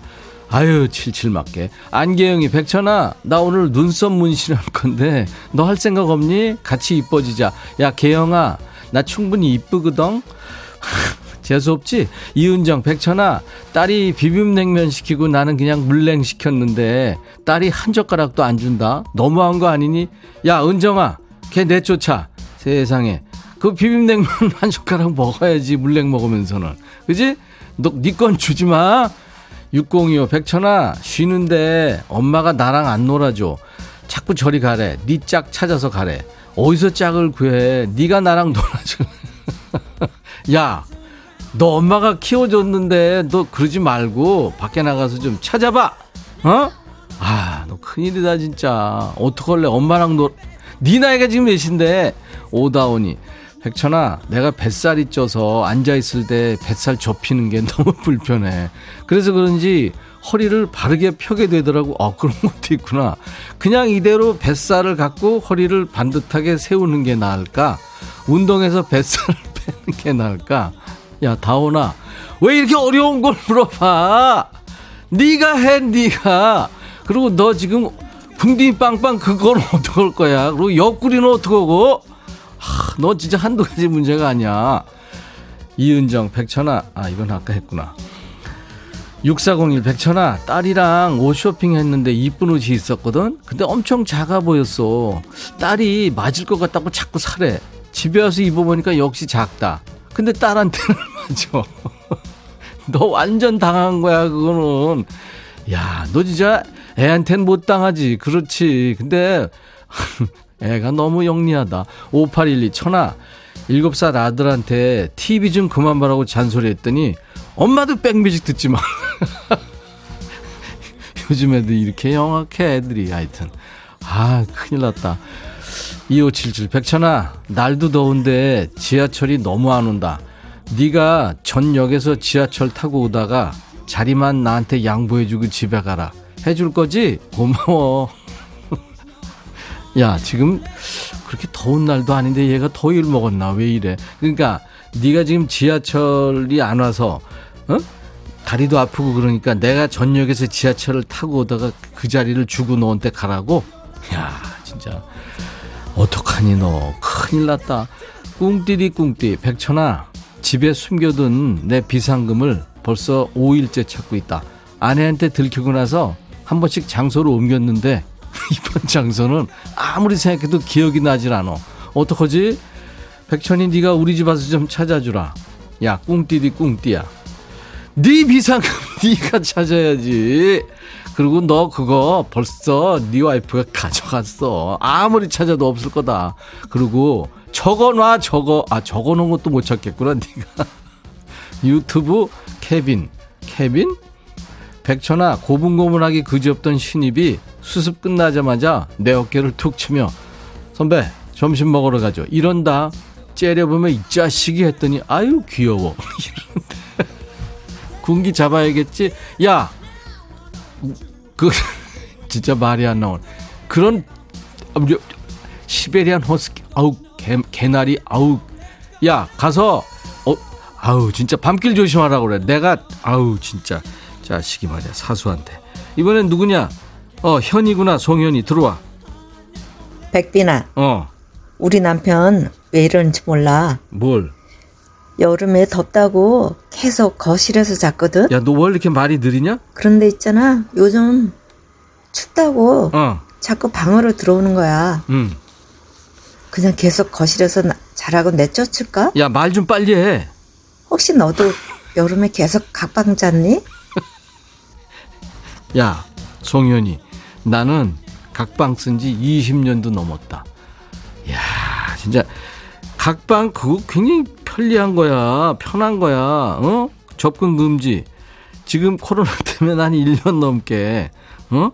아유, 칠칠 맞게. 안계영이, 백천아, 나 오늘 눈썹 문신할 건데, 너 할 생각 없니? 같이 이뻐지자. 야, 계영아, 나 충분히 이쁘거든? 재수없지? 이은정, 백천아, 딸이 비빔냉면 시키고 나는 그냥 물냉 시켰는데 딸이 한 젓가락도 안 준다? 너무한 거 아니니? 야, 은정아, 걔 내쫓아. 세상에. 그 비빔냉면 한 젓가락 먹어야지, 물냉 먹으면서는. 그지? 너, 니건 주지 마. 6025, 백천아, 쉬는데 엄마가 나랑 안 놀아줘. 자꾸 저리 가래. 니 짝 찾아서 가래. 어디서 짝을 구해? 니가 나랑 놀아줘. 야, 너 엄마가 키워줬는데 너 그러지 말고 밖에 나가서 좀 찾아봐. 어? 아, 너 큰일이다 진짜. 어떡할래? 엄마랑 놀. 네 나이가 지금 몇인데? 오다오니. 백천아, 내가 뱃살이 쪄서 앉아있을 때 뱃살 접히는 게 너무 불편해. 그래서 그런지 허리를 바르게 펴게 되더라고. 어, 그런 것도 있구나. 그냥 이대로 뱃살을 갖고 허리를 반듯하게 세우는 게 나을까? 운동해서 뱃살을 빼는 게 나을까? 야 다오나 왜 이렇게 어려운 걸 물어봐? 네가 해 네가. 그리고 너 지금 궁디 빵빵 그건 어떡할 거야? 그리고 옆구리는 어떡하고? 하, 너 진짜 한두 가지 문제가 아니야. 이은정 백천아. 아 이건 아까 했구나. 6401 백천아. 딸이랑 옷 쇼핑 했는데 이쁜 옷이 있었거든? 근데 엄청 작아 보였어. 딸이 맞을 것 같다고 자꾸 사래. 집에 와서 입어보니까 역시 작다 근데 딸한테는 맞아. 너 완전 당한 거야, 그거는. 야, 너 진짜 애한테는 못 당하지. 그렇지. 근데 애가 너무 영리하다. 5812, 천아. 7살 아들한테 TV 좀 그만 보라고 잔소리 했더니 엄마도 백뮤직 듣지 마. 요즘 애들 이렇게 영악해, 애들이. 하여튼. 아, 큰일 났다. 2577 백천아 날도 더운데 지하철이 너무 안 온다. 네가 전역에서 지하철 타고 오다가 자리만 나한테 양보해주고 집에 가라. 해줄 거지? 고마워. 야 지금 그렇게 더운 날도 아닌데 얘가 더위를 먹었나? 왜 이래? 그러니까 네가 지금 지하철이 안 와서 어? 다리도 아프고 그러니까 내가 전역에서 지하철을 타고 오다가 그 자리를 주고 너한테 가라고? 야 진짜 어떡하니 너? 큰일 났다. 꿍띠리 꿍띠 백천아 집에 숨겨둔 내 비상금을 벌써 5일째 찾고 있다. 아내한테 들키고 나서 한 번씩 장소를 옮겼는데 이번 장소는 아무리 생각해도 기억이 나질 않아. 어떡하지? 백천이 네가 우리 집 와서 좀 찾아주라. 야 꿍띠리 꿍띠야. 네 비상금 네가 찾아야지 그리고 너 그거 벌써 네 와이프가 가져갔어. 아무리 찾아도 없을 거다. 그리고 적어놔 적어. 아 적어놓은 것도 못 찾겠구나 네가. 유튜브 케빈. 케빈? 백천아 고분고분하게 그지없던 신입이 수습 끝나자마자 내 어깨를 툭 치며 선배 점심 먹으러 가죠. 이런다. 째려보면 이 자식이 했더니 아유 귀여워. 군기 잡아야겠지. 야 그 진짜 말이 안 나온. 그런 시베리안 허스키 아우 개, 개나리 아우. 야 가서 어 아우 진짜 밤길 조심하라고 그래. 내가 아우 진짜. 자식이 말이야 사수한테. 이번엔 누구냐? 어 현이구나 송현이. 들어와. 백빈아. 어. 우리 남편 왜 이러는지 몰라. 뭘? 여름에 덥다고 계속 거실에서 잤거든 야, 너왜 이렇게 말이 느리냐? 그런데 있잖아 요즘 춥다고 어, 자꾸 방으로 들어오는 거야 음. 그냥 계속 거실에서 나- 자라고 내쫓을까? 야, 말 좀 빨리 해. 혹시 너도 여름에 계속 각방 잤니? 야, 송현이. 나는 각방 쓴 지 20년도 넘었다. 야, 진짜 각방 그거 굉장히 편리한 거야. 편한 거야. 어? 접근 금지. 지금 코로나 때문에 한 1년 넘게 어?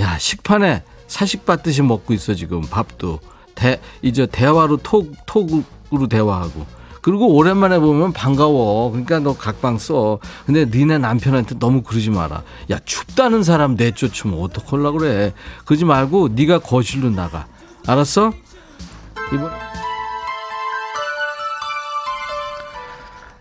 야, 식판에 사식 받듯이 먹고 있어 지금 밥도. 대 이제 대화로 톡 톡으로 대화하고. 그리고 오랜만에 보면 반가워. 그러니까 너 각방 써. 근데 니네 남편한테 너무 그러지 마라. 야 춥다는 사람 내쫓으면 어떡하려고 그래. 그러지 말고 네가 거실로 나가. 알았어? 이번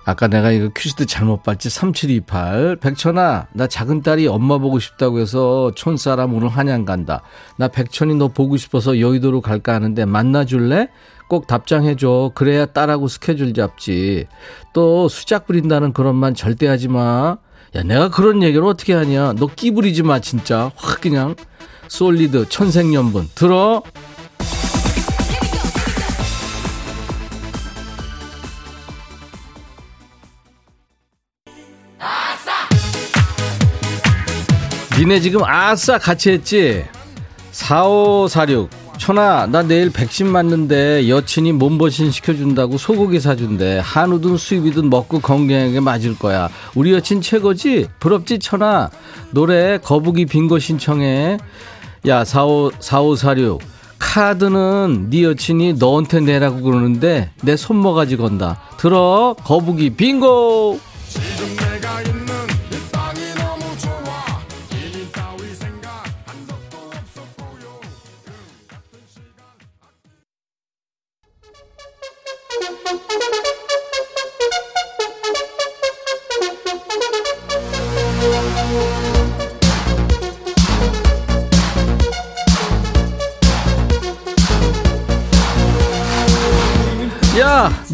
아까 내가 이거 퀴즈도 잘못 봤지. 3728 백천아 나 작은 딸이 엄마 보고 싶다고 해서 촌사람 오늘 한양 간다. 나 백천이 너 보고 싶어서 여의도로 갈까 하는데 만나줄래? 꼭 답장해줘. 그래야 딸하고 스케줄 잡지. 또 수작 부린다는 그런 말 절대 하지 마 야 내가 그런 얘기를 어떻게 하냐. 너 끼부리지 마 진짜. 확 그냥. 솔리드 천생연분. 들어 니네 지금 아싸 같이 했지? 4546 천아 나 내일 백신 맞는데 여친이 몸보신 시켜준다고 소고기 사준대. 한우든 수입이든 먹고 건강하게 맞을 거야. 우리 여친 최고지? 부럽지 천아? 노래 거북이 빙고 신청해. 야 45, 4546 카드는 네 여친이 너한테 내라고 그러는데 내 손모가지 건다. 들어 거북이 빙고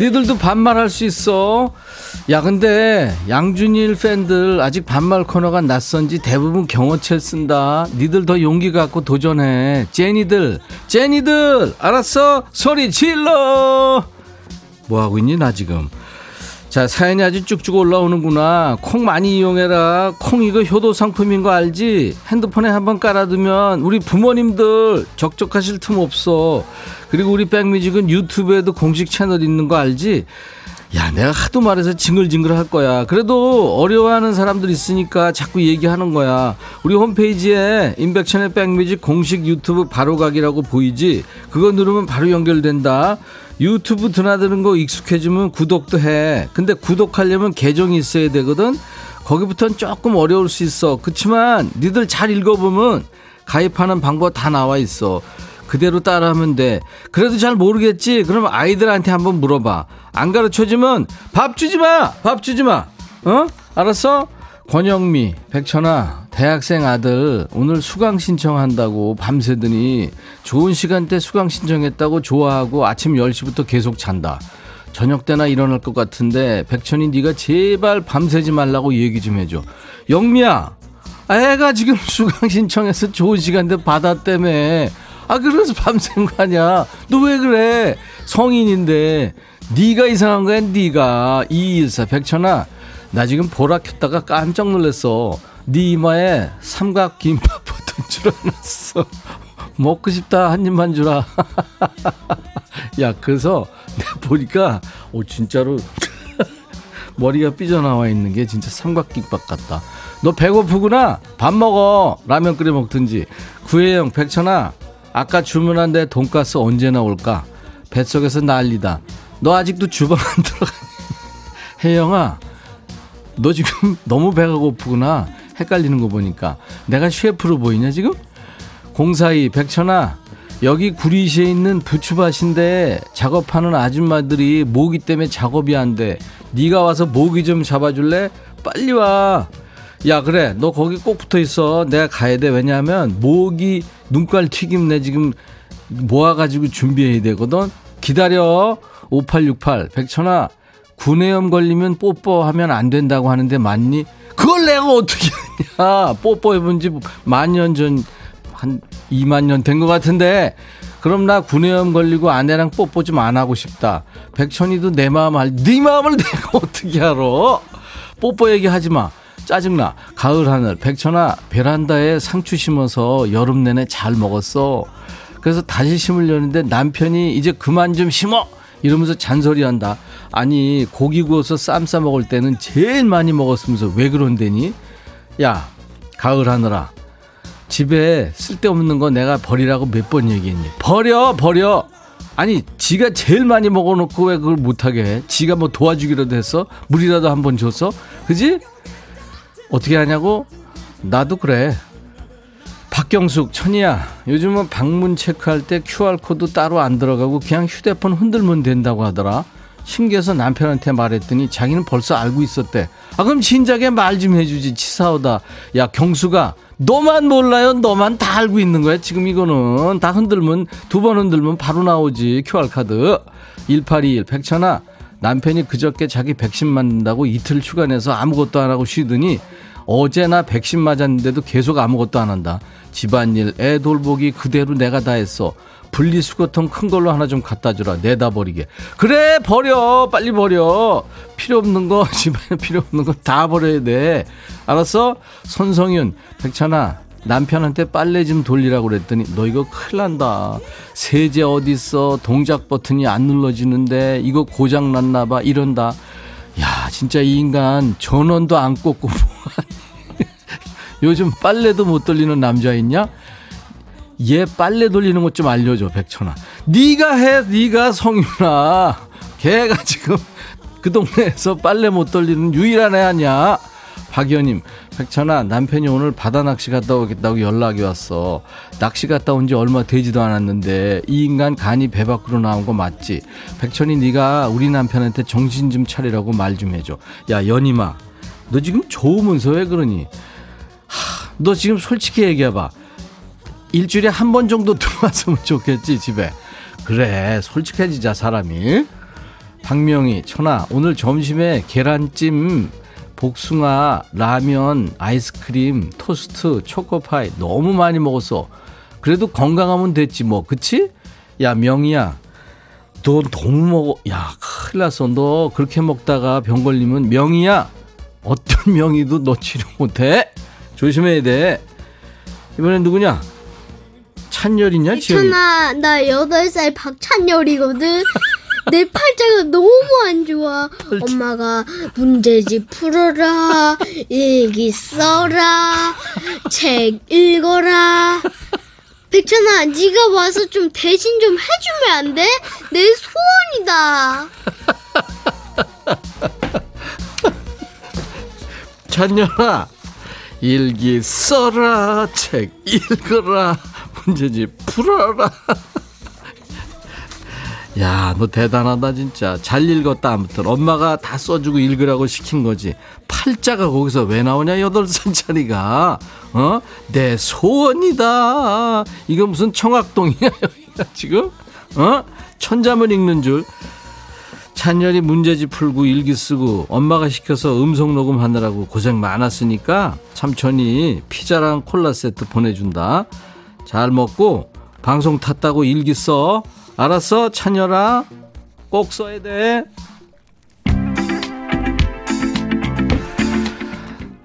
니들도 반말할 수 있어. 야, 근데 양준일 팬들 아직 반말 코너가 낯선지 대부분 경어체 쓴다. 니들 더 용기 갖고 도전해. 제니들, 제니들, 알았어? 소리 질러. 뭐 하고 있니 나 지금? 자, 사연이 아주 쭉쭉 올라오는구나. 콩 많이 이용해라. 콩 이거 효도 상품인 거 알지? 핸드폰에 한번 깔아두면 우리 부모님들 적적하실 틈 없어. 그리고 우리 백뮤직은 유튜브에도 공식 채널 있는 거 알지? 야, 내가 하도 말해서 징글징글 할 거야. 그래도 어려워하는 사람들 있으니까 자꾸 얘기하는 거야. 우리 홈페이지에 인백션의 백뮤직 공식 유튜브 바로가기라고 보이지? 그거 누르면 바로 연결된다. 유튜브 드나드는 거 익숙해지면 구독도 해. 근데 구독하려면 계정이 있어야 되거든? 거기부터는 조금 어려울 수 있어. 그치만 니들 잘 읽어보면 가입하는 방법 다 나와 있어. 그대로 따라하면 돼. 그래도 잘 모르겠지? 그럼 아이들한테 한번 물어봐. 안 가르쳐주면 밥 주지 마! 밥 주지 마! 어? 알았어? 권영미, 백천아, 대학생 아들 오늘 수강 신청한다고 밤새더니 좋은 시간대 수강 신청했다고 좋아하고 아침 10시부터 계속 잔다. 저녁 때나 일어날 것 같은데 백천이 네가 제발 밤새지 말라고 얘기 좀 해줘. 영미야, 애가 지금 수강 신청해서 좋은 시간대 받았다며. 아 그래서 밤샌 거 아니야. 너 왜 그래? 성인인데 네가 이상한 거야. 네가 이일사 백천아. 나 지금 보라 켰다가 깜짝 놀랐어. 네 이마에 삼각 김밥 붙은 줄 알았어. 먹고 싶다 한 입만 주라. 야 그래서 내가 보니까 오 진짜로 머리가 삐져나와 있는 게 진짜 삼각김밥 같다. 너 배고프구나? 밥 먹어. 라면 끓여 먹든지. 구혜영, 백천아, 아까 주문한 데 돈가스 언제 나올까? 뱃속에서 난리다. 너 아직도 주방 안 들어가니? 혜영아, 너 지금 너무 배가 고프구나. 헷갈리는 거 보니까. 내가 셰프로 보이냐, 지금? 공사이, 백천아, 여기 구리시에 있는 부추밭인데 작업하는 아줌마들이 모기 때문에 작업이 안 돼. 네가 와서 모기 좀 잡아줄래? 빨리 와. 야 그래 너 거기 꼭 붙어 있어. 내가 가야 돼. 왜냐하면 모기 눈깔 튀김 내 지금 모아가지고 준비해야 되거든. 기다려. 5868 백천아 구내염 걸리면 뽀뽀하면 안 된다고 하는데 맞니? 그걸 내가 어떻게 하냐? 뽀뽀해본 지 만 년 전 한 2만 년 된 것 같은데 그럼 나 구내염 걸리고 아내랑 뽀뽀 좀 안 하고 싶다. 백천이도 내 마음 알, 네 마음을 내가 어떻게 알아? 뽀뽀 얘기하지 마. 짜증나. 가을 하늘. 백천아, 베란다에 상추 심어서 여름 내내 잘 먹었어. 그래서 다시 심으려는데 남편이 이제 그만 좀 심어! 이러면서 잔소리한다. 아니, 고기 구워서 쌈 싸 먹을 때는 제일 많이 먹었으면서 왜 그런데니? 야, 가을 하늘아. 집에 쓸데없는 거 내가 버리라고 몇 번 얘기했니? 버려, 버려! 아니, 지가 제일 많이 먹어놓고 왜 그걸 못하게 해? 지가 뭐 도와주기라도 했어? 물이라도 한 번 줬어? 그지? 어떻게 하냐고? 나도 그래. 박경숙, 천이야. 요즘은 방문 체크할 때 QR코드 따로 안 들어가고 그냥 휴대폰 흔들면 된다고 하더라. 신기해서 남편한테 말했더니 자기는 벌써 알고 있었대. 아, 그럼 진작에 말 좀 해주지. 치사하다. 야, 경수가, 너만 몰라요. 너만 다 알고 있는 거야. 지금 이거는 다 흔들면, 두 번 흔들면 바로 나오지. QR카드. 1821, 백천아. 남편이 그저께 자기 백신 맞는다고 이틀 휴가 내서 아무것도 안 하고 쉬더니 어제나 백신 맞았는데도 계속 아무것도 안 한다. 집안일, 애 돌보기 그대로 내가 다 했어. 분리수거통 큰 걸로 하나 좀 갖다 주라. 내다 버리게. 그래, 버려. 빨리 버려. 필요 없는 거, 집안에 필요 없는 거 다 버려야 돼. 알았어? 손성윤, 백찬아, 남편한테 빨래 좀 돌리라고 그랬더니 너 이거 큰일 난다. 세제 어딨어? 동작 버튼이 안 눌러지는데 이거 고장 났나 봐. 이런다. 야, 진짜 이 인간 전원도 안 꽂고 요즘 빨래도 못 돌리는 남자 있냐? 얘 빨래 돌리는 것 좀 알려줘 백천아. 네가 해 네가 성윤아. 걔가 지금 그 동네에서 빨래 못 돌리는 유일한 애 아니야. 박연님 백천아 남편이 오늘 바다 낚시 갔다 오겠다고 연락이 왔어. 낚시 갔다 온 지 얼마 되지도 않았는데 이 인간 간이 배 밖으로 나온 거 맞지? 백천이 네가 우리 남편한테 정신 좀 차리라고 말 좀 해줘. 야 연임아. 너 지금 좋으면서 왜 그러니? 하, 너 지금 솔직히 얘기해봐 일주일에 한 번 정도 들어왔으면 좋겠지 집에. 그래 솔직해지자 사람이. 박명희 천아 오늘 점심에 계란찜 복숭아 라면 아이스크림 토스트 초코파이 너무 많이 먹었어. 그래도 건강하면 됐지 뭐 그치? 야 명희야 너 너무 먹어. 야 큰일 났어. 너 그렇게 먹다가 병 걸리면 명희야 어떤 명희도 너 치료 못해. 조심해야 돼. 이번엔 누구냐 찬열이냐 지영이? 천아 나 8살 박찬열이거든 내 팔자가 너무 안 좋아. 엄마가 문제집 풀어라, 일기 써라, 책 읽어라. 백천아, 네가 와서 좀 대신 좀 해주면 안 돼? 내 소원이다. 찬열아, 일기 써라, 책 읽어라, 문제집 풀어라. 야, 너 대단하다, 진짜. 잘 읽었다, 아무튼. 엄마가 다 써주고 읽으라고 시킨 거지. 팔자가 거기서 왜 나오냐, 여덟 살짜리가. 어? 내 소원이다. 이거 무슨 청학동이야, 지금? 어? 천자문 읽는 줄. 찬열이 문제집 풀고 일기 쓰고 엄마가 시켜서 음성 녹음하느라고 고생 많았으니까 삼촌이 피자랑 콜라 세트 보내준다. 잘 먹고 방송 탔다고 일기 써. 알았어, 찬열아? 꼭 써야 돼.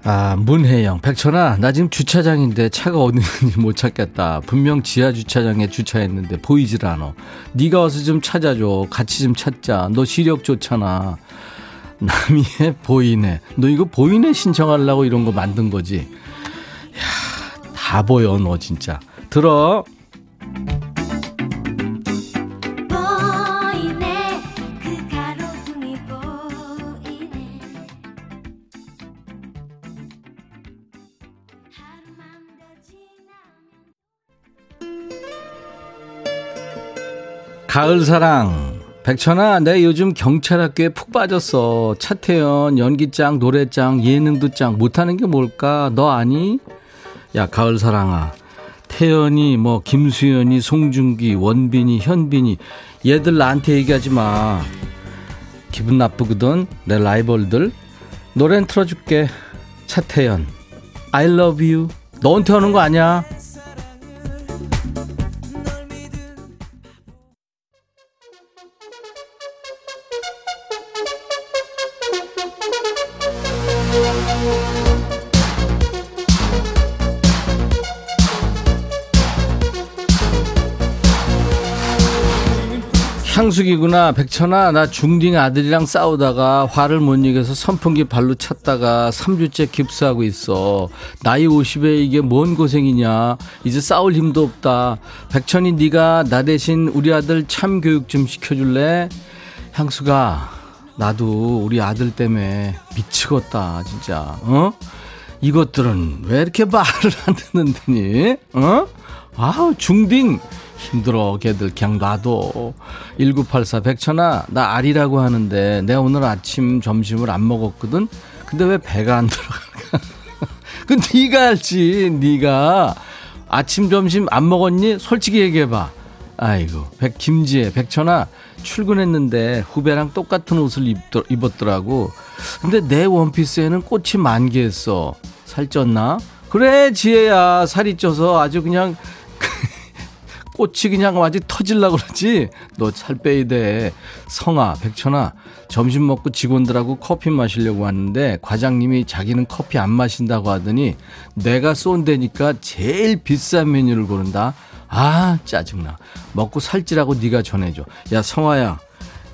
아, 문혜영, 백천아, 나 지금 주차장인데 차가 어디 있는지 못 찾겠다. 분명 지하 주차장에 주차했는데 보이질 않아. 네가 와서 좀 찾아줘. 같이 좀 찾자. 너 시력 좋잖아. 남이의 보이네. 너 이거 보이네 신청하려고 이런 거 만든 거지. 야, 다 보여, 너 진짜. 들어. 그 가을 사랑. 백천아, 내 요즘 경찰학교에 푹 빠졌어. 차태현, 연기짱, 노래짱, 예능도 짱. 못하는 게 뭘까? 너 아니? 야, 가을 사랑아. 태연이, 뭐, 김수현이, 송중기, 원빈이, 현빈이. 얘들 나한테 얘기하지 마. 기분 나쁘거든? 내 라이벌들. 노래는 틀어줄게. 차태현. I love you. 너한테 하는 거 아니야? 향숙이구나 백천아 나 중딩 아들이랑 싸우다가 화를 못 이겨서 선풍기 발로 찼다가 3주째 깁스하고 있어. 나이 50에 이게 뭔 고생이냐. 이제 싸울 힘도 없다. 백천이 네가 나 대신 우리 아들 참교육 좀 시켜줄래? 향수가 나도 우리 아들 때문에 미치겠다 진짜. 어? 이것들은 왜 이렇게 말을 안 듣는다니? 어? 아우 중딩 힘들어 걔들 그냥 놔둬. 1984 백천아 나 알이라고 하는데 내가 오늘 아침 점심을 안 먹었거든? 근데 왜 배가 안 들어가? 그 네가 알지 네가. 아침 점심 안 먹었니? 솔직히 얘기해봐. 아이고 백 김지혜 백천아 출근했는데 후배랑 똑같은 옷을 입더, 입었더라고. 근데 내 원피스에는 꽃이 만개했어. 살쪘나? 그래 지혜야. 살이 쪄서 아주 그냥 꽃이 그냥 완전 터질라 그러지. 너 살 빼야 돼. 성아, 백천아, 점심 먹고 직원들하고 커피 마시려고 왔는데 과장님이 자기는 커피 안 마신다고 하더니 내가 쏜다니까 제일 비싼 메뉴를 고른다. 아, 짜증나. 먹고 살찌라고 네가 전해줘. 야, 성아야.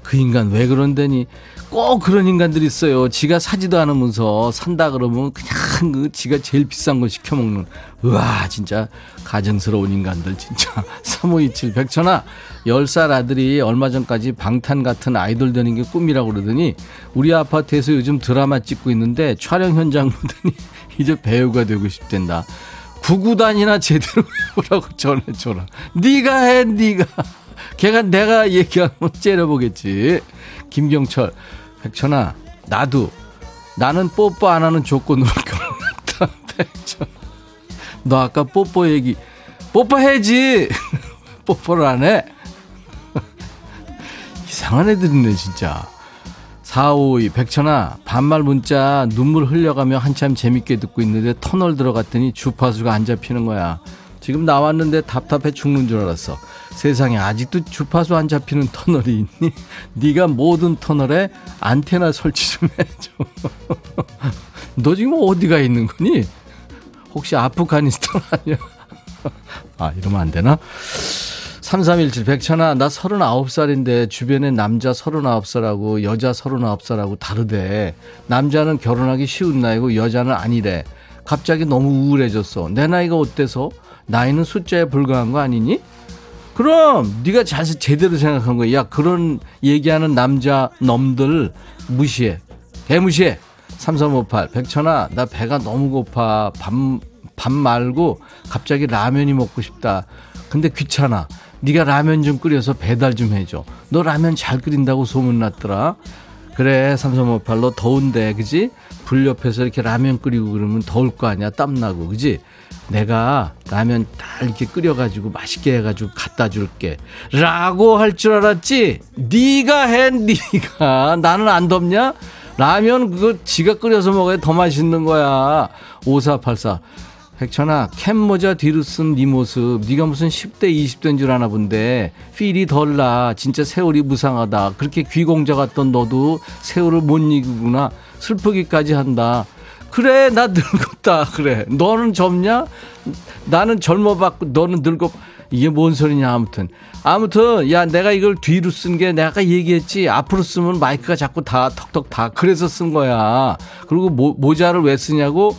그 인간 왜 그런데니? 꼭 그런 인간들이 있어요. 지가 사지도 않으면서 산다 그러면 그냥 그 지가 제일 비싼 거 시켜 먹는. 우와, 진짜 가정스러운 인간들 진짜. 3527 백천아, 10살 아들이 얼마 전까지 방탄 같은 아이돌 되는 게 꿈이라고 그러더니 우리 아파트에서 요즘 드라마 찍고 있는데 촬영 현장 보더니 이제 배우가 되고 싶댄다. 구구단이나 제대로 해보라고 전해줘라. 네가 해, 네가. 걔가 내가 얘기하면 째려보겠지. 김경철, 백천아, 나도 나는 뽀뽀 안 하는 조건으로 결혼했다. 백천. 너 아까 뽀뽀 얘기 뽀뽀해지. 뽀뽀를 안 해. 이상한 애들이네 진짜. 4552 백천아 반말 문자 눈물 흘려가며 한참 재밌게 듣고 있는데 터널 들어갔더니 주파수가 안 잡히는 거야. 지금 나왔는데 답답해 죽는 줄 알았어. 세상에 아직도 주파수 안 잡히는 터널이 있니? 네가 모든 터널에 안테나 설치 좀 해줘. 너 지금 어디가 있는 거니? 혹시 아프가니스탄 아니야? 아 이러면 안 되나? 3317 백천아 나 39살인데 주변에 남자 39살하고 여자 39살하고 다르대. 남자는 결혼하기 쉬운 나이고 여자는 아니래. 갑자기 너무 우울해졌어. 내 나이가 어때서? 나이는 숫자에 불과한 거 아니니? 그럼 네가 자 제대로 생각한 거야. 야 그런 얘기하는 남자 놈들 무시해. 개무시해. 3358 백천아 나 배가 너무 고파. 밥, 밥 말고 갑자기 라면이 먹고 싶다. 근데 귀찮아. 네가 라면 좀 끓여서 배달 좀 해줘. 너 라면 잘 끓인다고 소문났더라. 그래 삼삼오팔로 더운데 그지? 불 옆에서 이렇게 라면 끓이고 그러면 더울 거 아니야 땀나고 그지? 내가 라면 다 이렇게 끓여가지고 맛있게 해가지고 갖다 줄게 라고 할 줄 알았지? 네가 해 네가 나는 안 덥냐? 라면 그거 지가 끓여서 먹어야 더 맛있는 거야. 5484 백천아 캡 모자 뒤로 쓴 네 모습. 네가 무슨 10대 20대인 줄 아나 본데. 필이 덜 나. 진짜 세월이 무상하다. 그렇게 귀공자 같던 너도 세월을 못 이기구나. 슬프기까지 한다. 그래 나 늙었다. 그래. 너는 젊냐? 나는 젊어봤고 너는 늙어 이게 뭔 소리냐 아무튼 아무튼 야 내가 이걸 뒤로 쓴 게 내가 아까 얘기했지 앞으로 쓰면 마이크가 자꾸 다 턱턱 다 그래서 쓴 거야 그리고 모, 모자를 왜 쓰냐고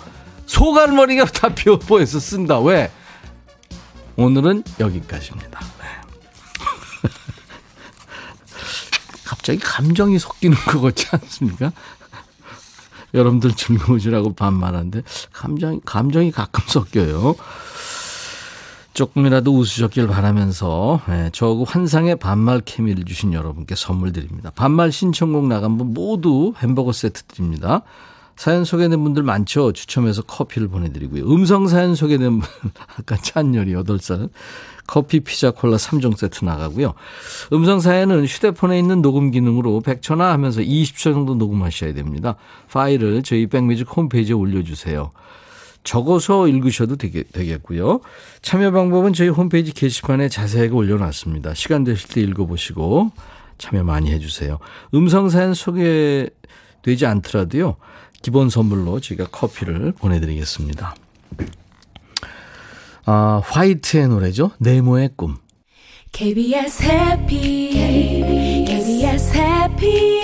소갈머리가 다 비어 보여서 쓴다. 왜? 오늘은 여기까지입니다. 네. 갑자기 감정이 섞이는 것 같지 않습니까? 여러분들 즐거우시라고 반말하는데 감정 감정이 가끔 섞여요. 조금이라도 웃으셨길 바라면서 네, 저하고 환상의 반말 케미를 주신 여러분께 선물 드립니다. 반말 신청곡 나간 분 모두 햄버거 세트 드립니다. 사연 소개된 분들 많죠. 추첨해서 커피를 보내드리고요. 음성 사연 소개된 분, 아까 찬열이 8살, 커피, 피자, 콜라 3종 세트 나가고요. 음성 사연은 휴대폰에 있는 녹음 기능으로 100초나 하면서 20초 정도 녹음하셔야 됩니다. 파일을 저희 백뮤직 홈페이지에 올려주세요. 적어서 읽으셔도 되게, 되겠고요. 참여 방법은 저희 홈페이지 게시판에 자세하게 올려놨습니다. 시간 되실 때 읽어보시고 참여 많이 해주세요. 음성 사연 소개되지 않더라도요. 기본 선물로 저희가 커피를 보내드리겠습니다. 아, 화이트의 노래죠. 네모의 꿈. KBS 해피 KBS 해피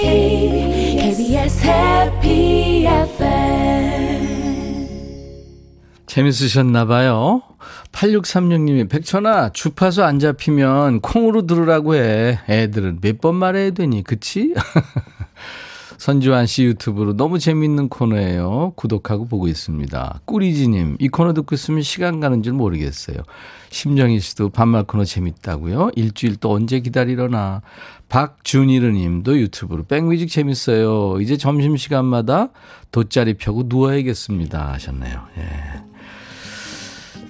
KBS 해피 FM 재밌으셨나봐요. 8636님이 백천아 주파수 안 잡히면 콩으로 들으라고 해. 애들은 몇 번 말해야 되니 그치? 선주환 씨 유튜브로 너무 재밌는 코너예요. 구독하고 보고 있습니다. 꾸리지님, 이 코너 듣고 있으면 시간 가는 줄 모르겠어요. 심정희 씨도 반말 코너 재밌다고요? 일주일 또 언제 기다리려나. 박준일은 님도 유튜브로 백뮤직 재밌어요. 이제 점심시간마다 돗자리 펴고 누워야겠습니다. 하셨네요. 예.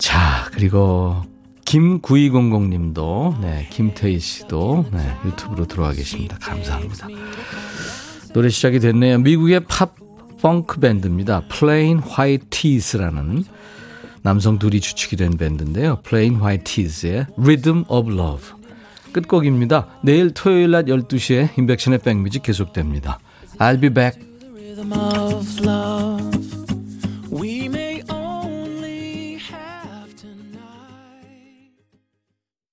자, 그리고 김9200 님도, 네, 김태희 씨도, 네, 유튜브로 들어와 계십니다. 감사합니다. 노래 시작이 됐네요. 미국의 팝 펑크 밴드입니다. Plain White Tees라는 남성 둘이 주축이 된 밴드인데요. Plain White Tees의 Rhythm of Love. 끝곡입니다. 내일 토요일 낮 12시에 인백션의 백뮤직 계속됩니다. I'll be back.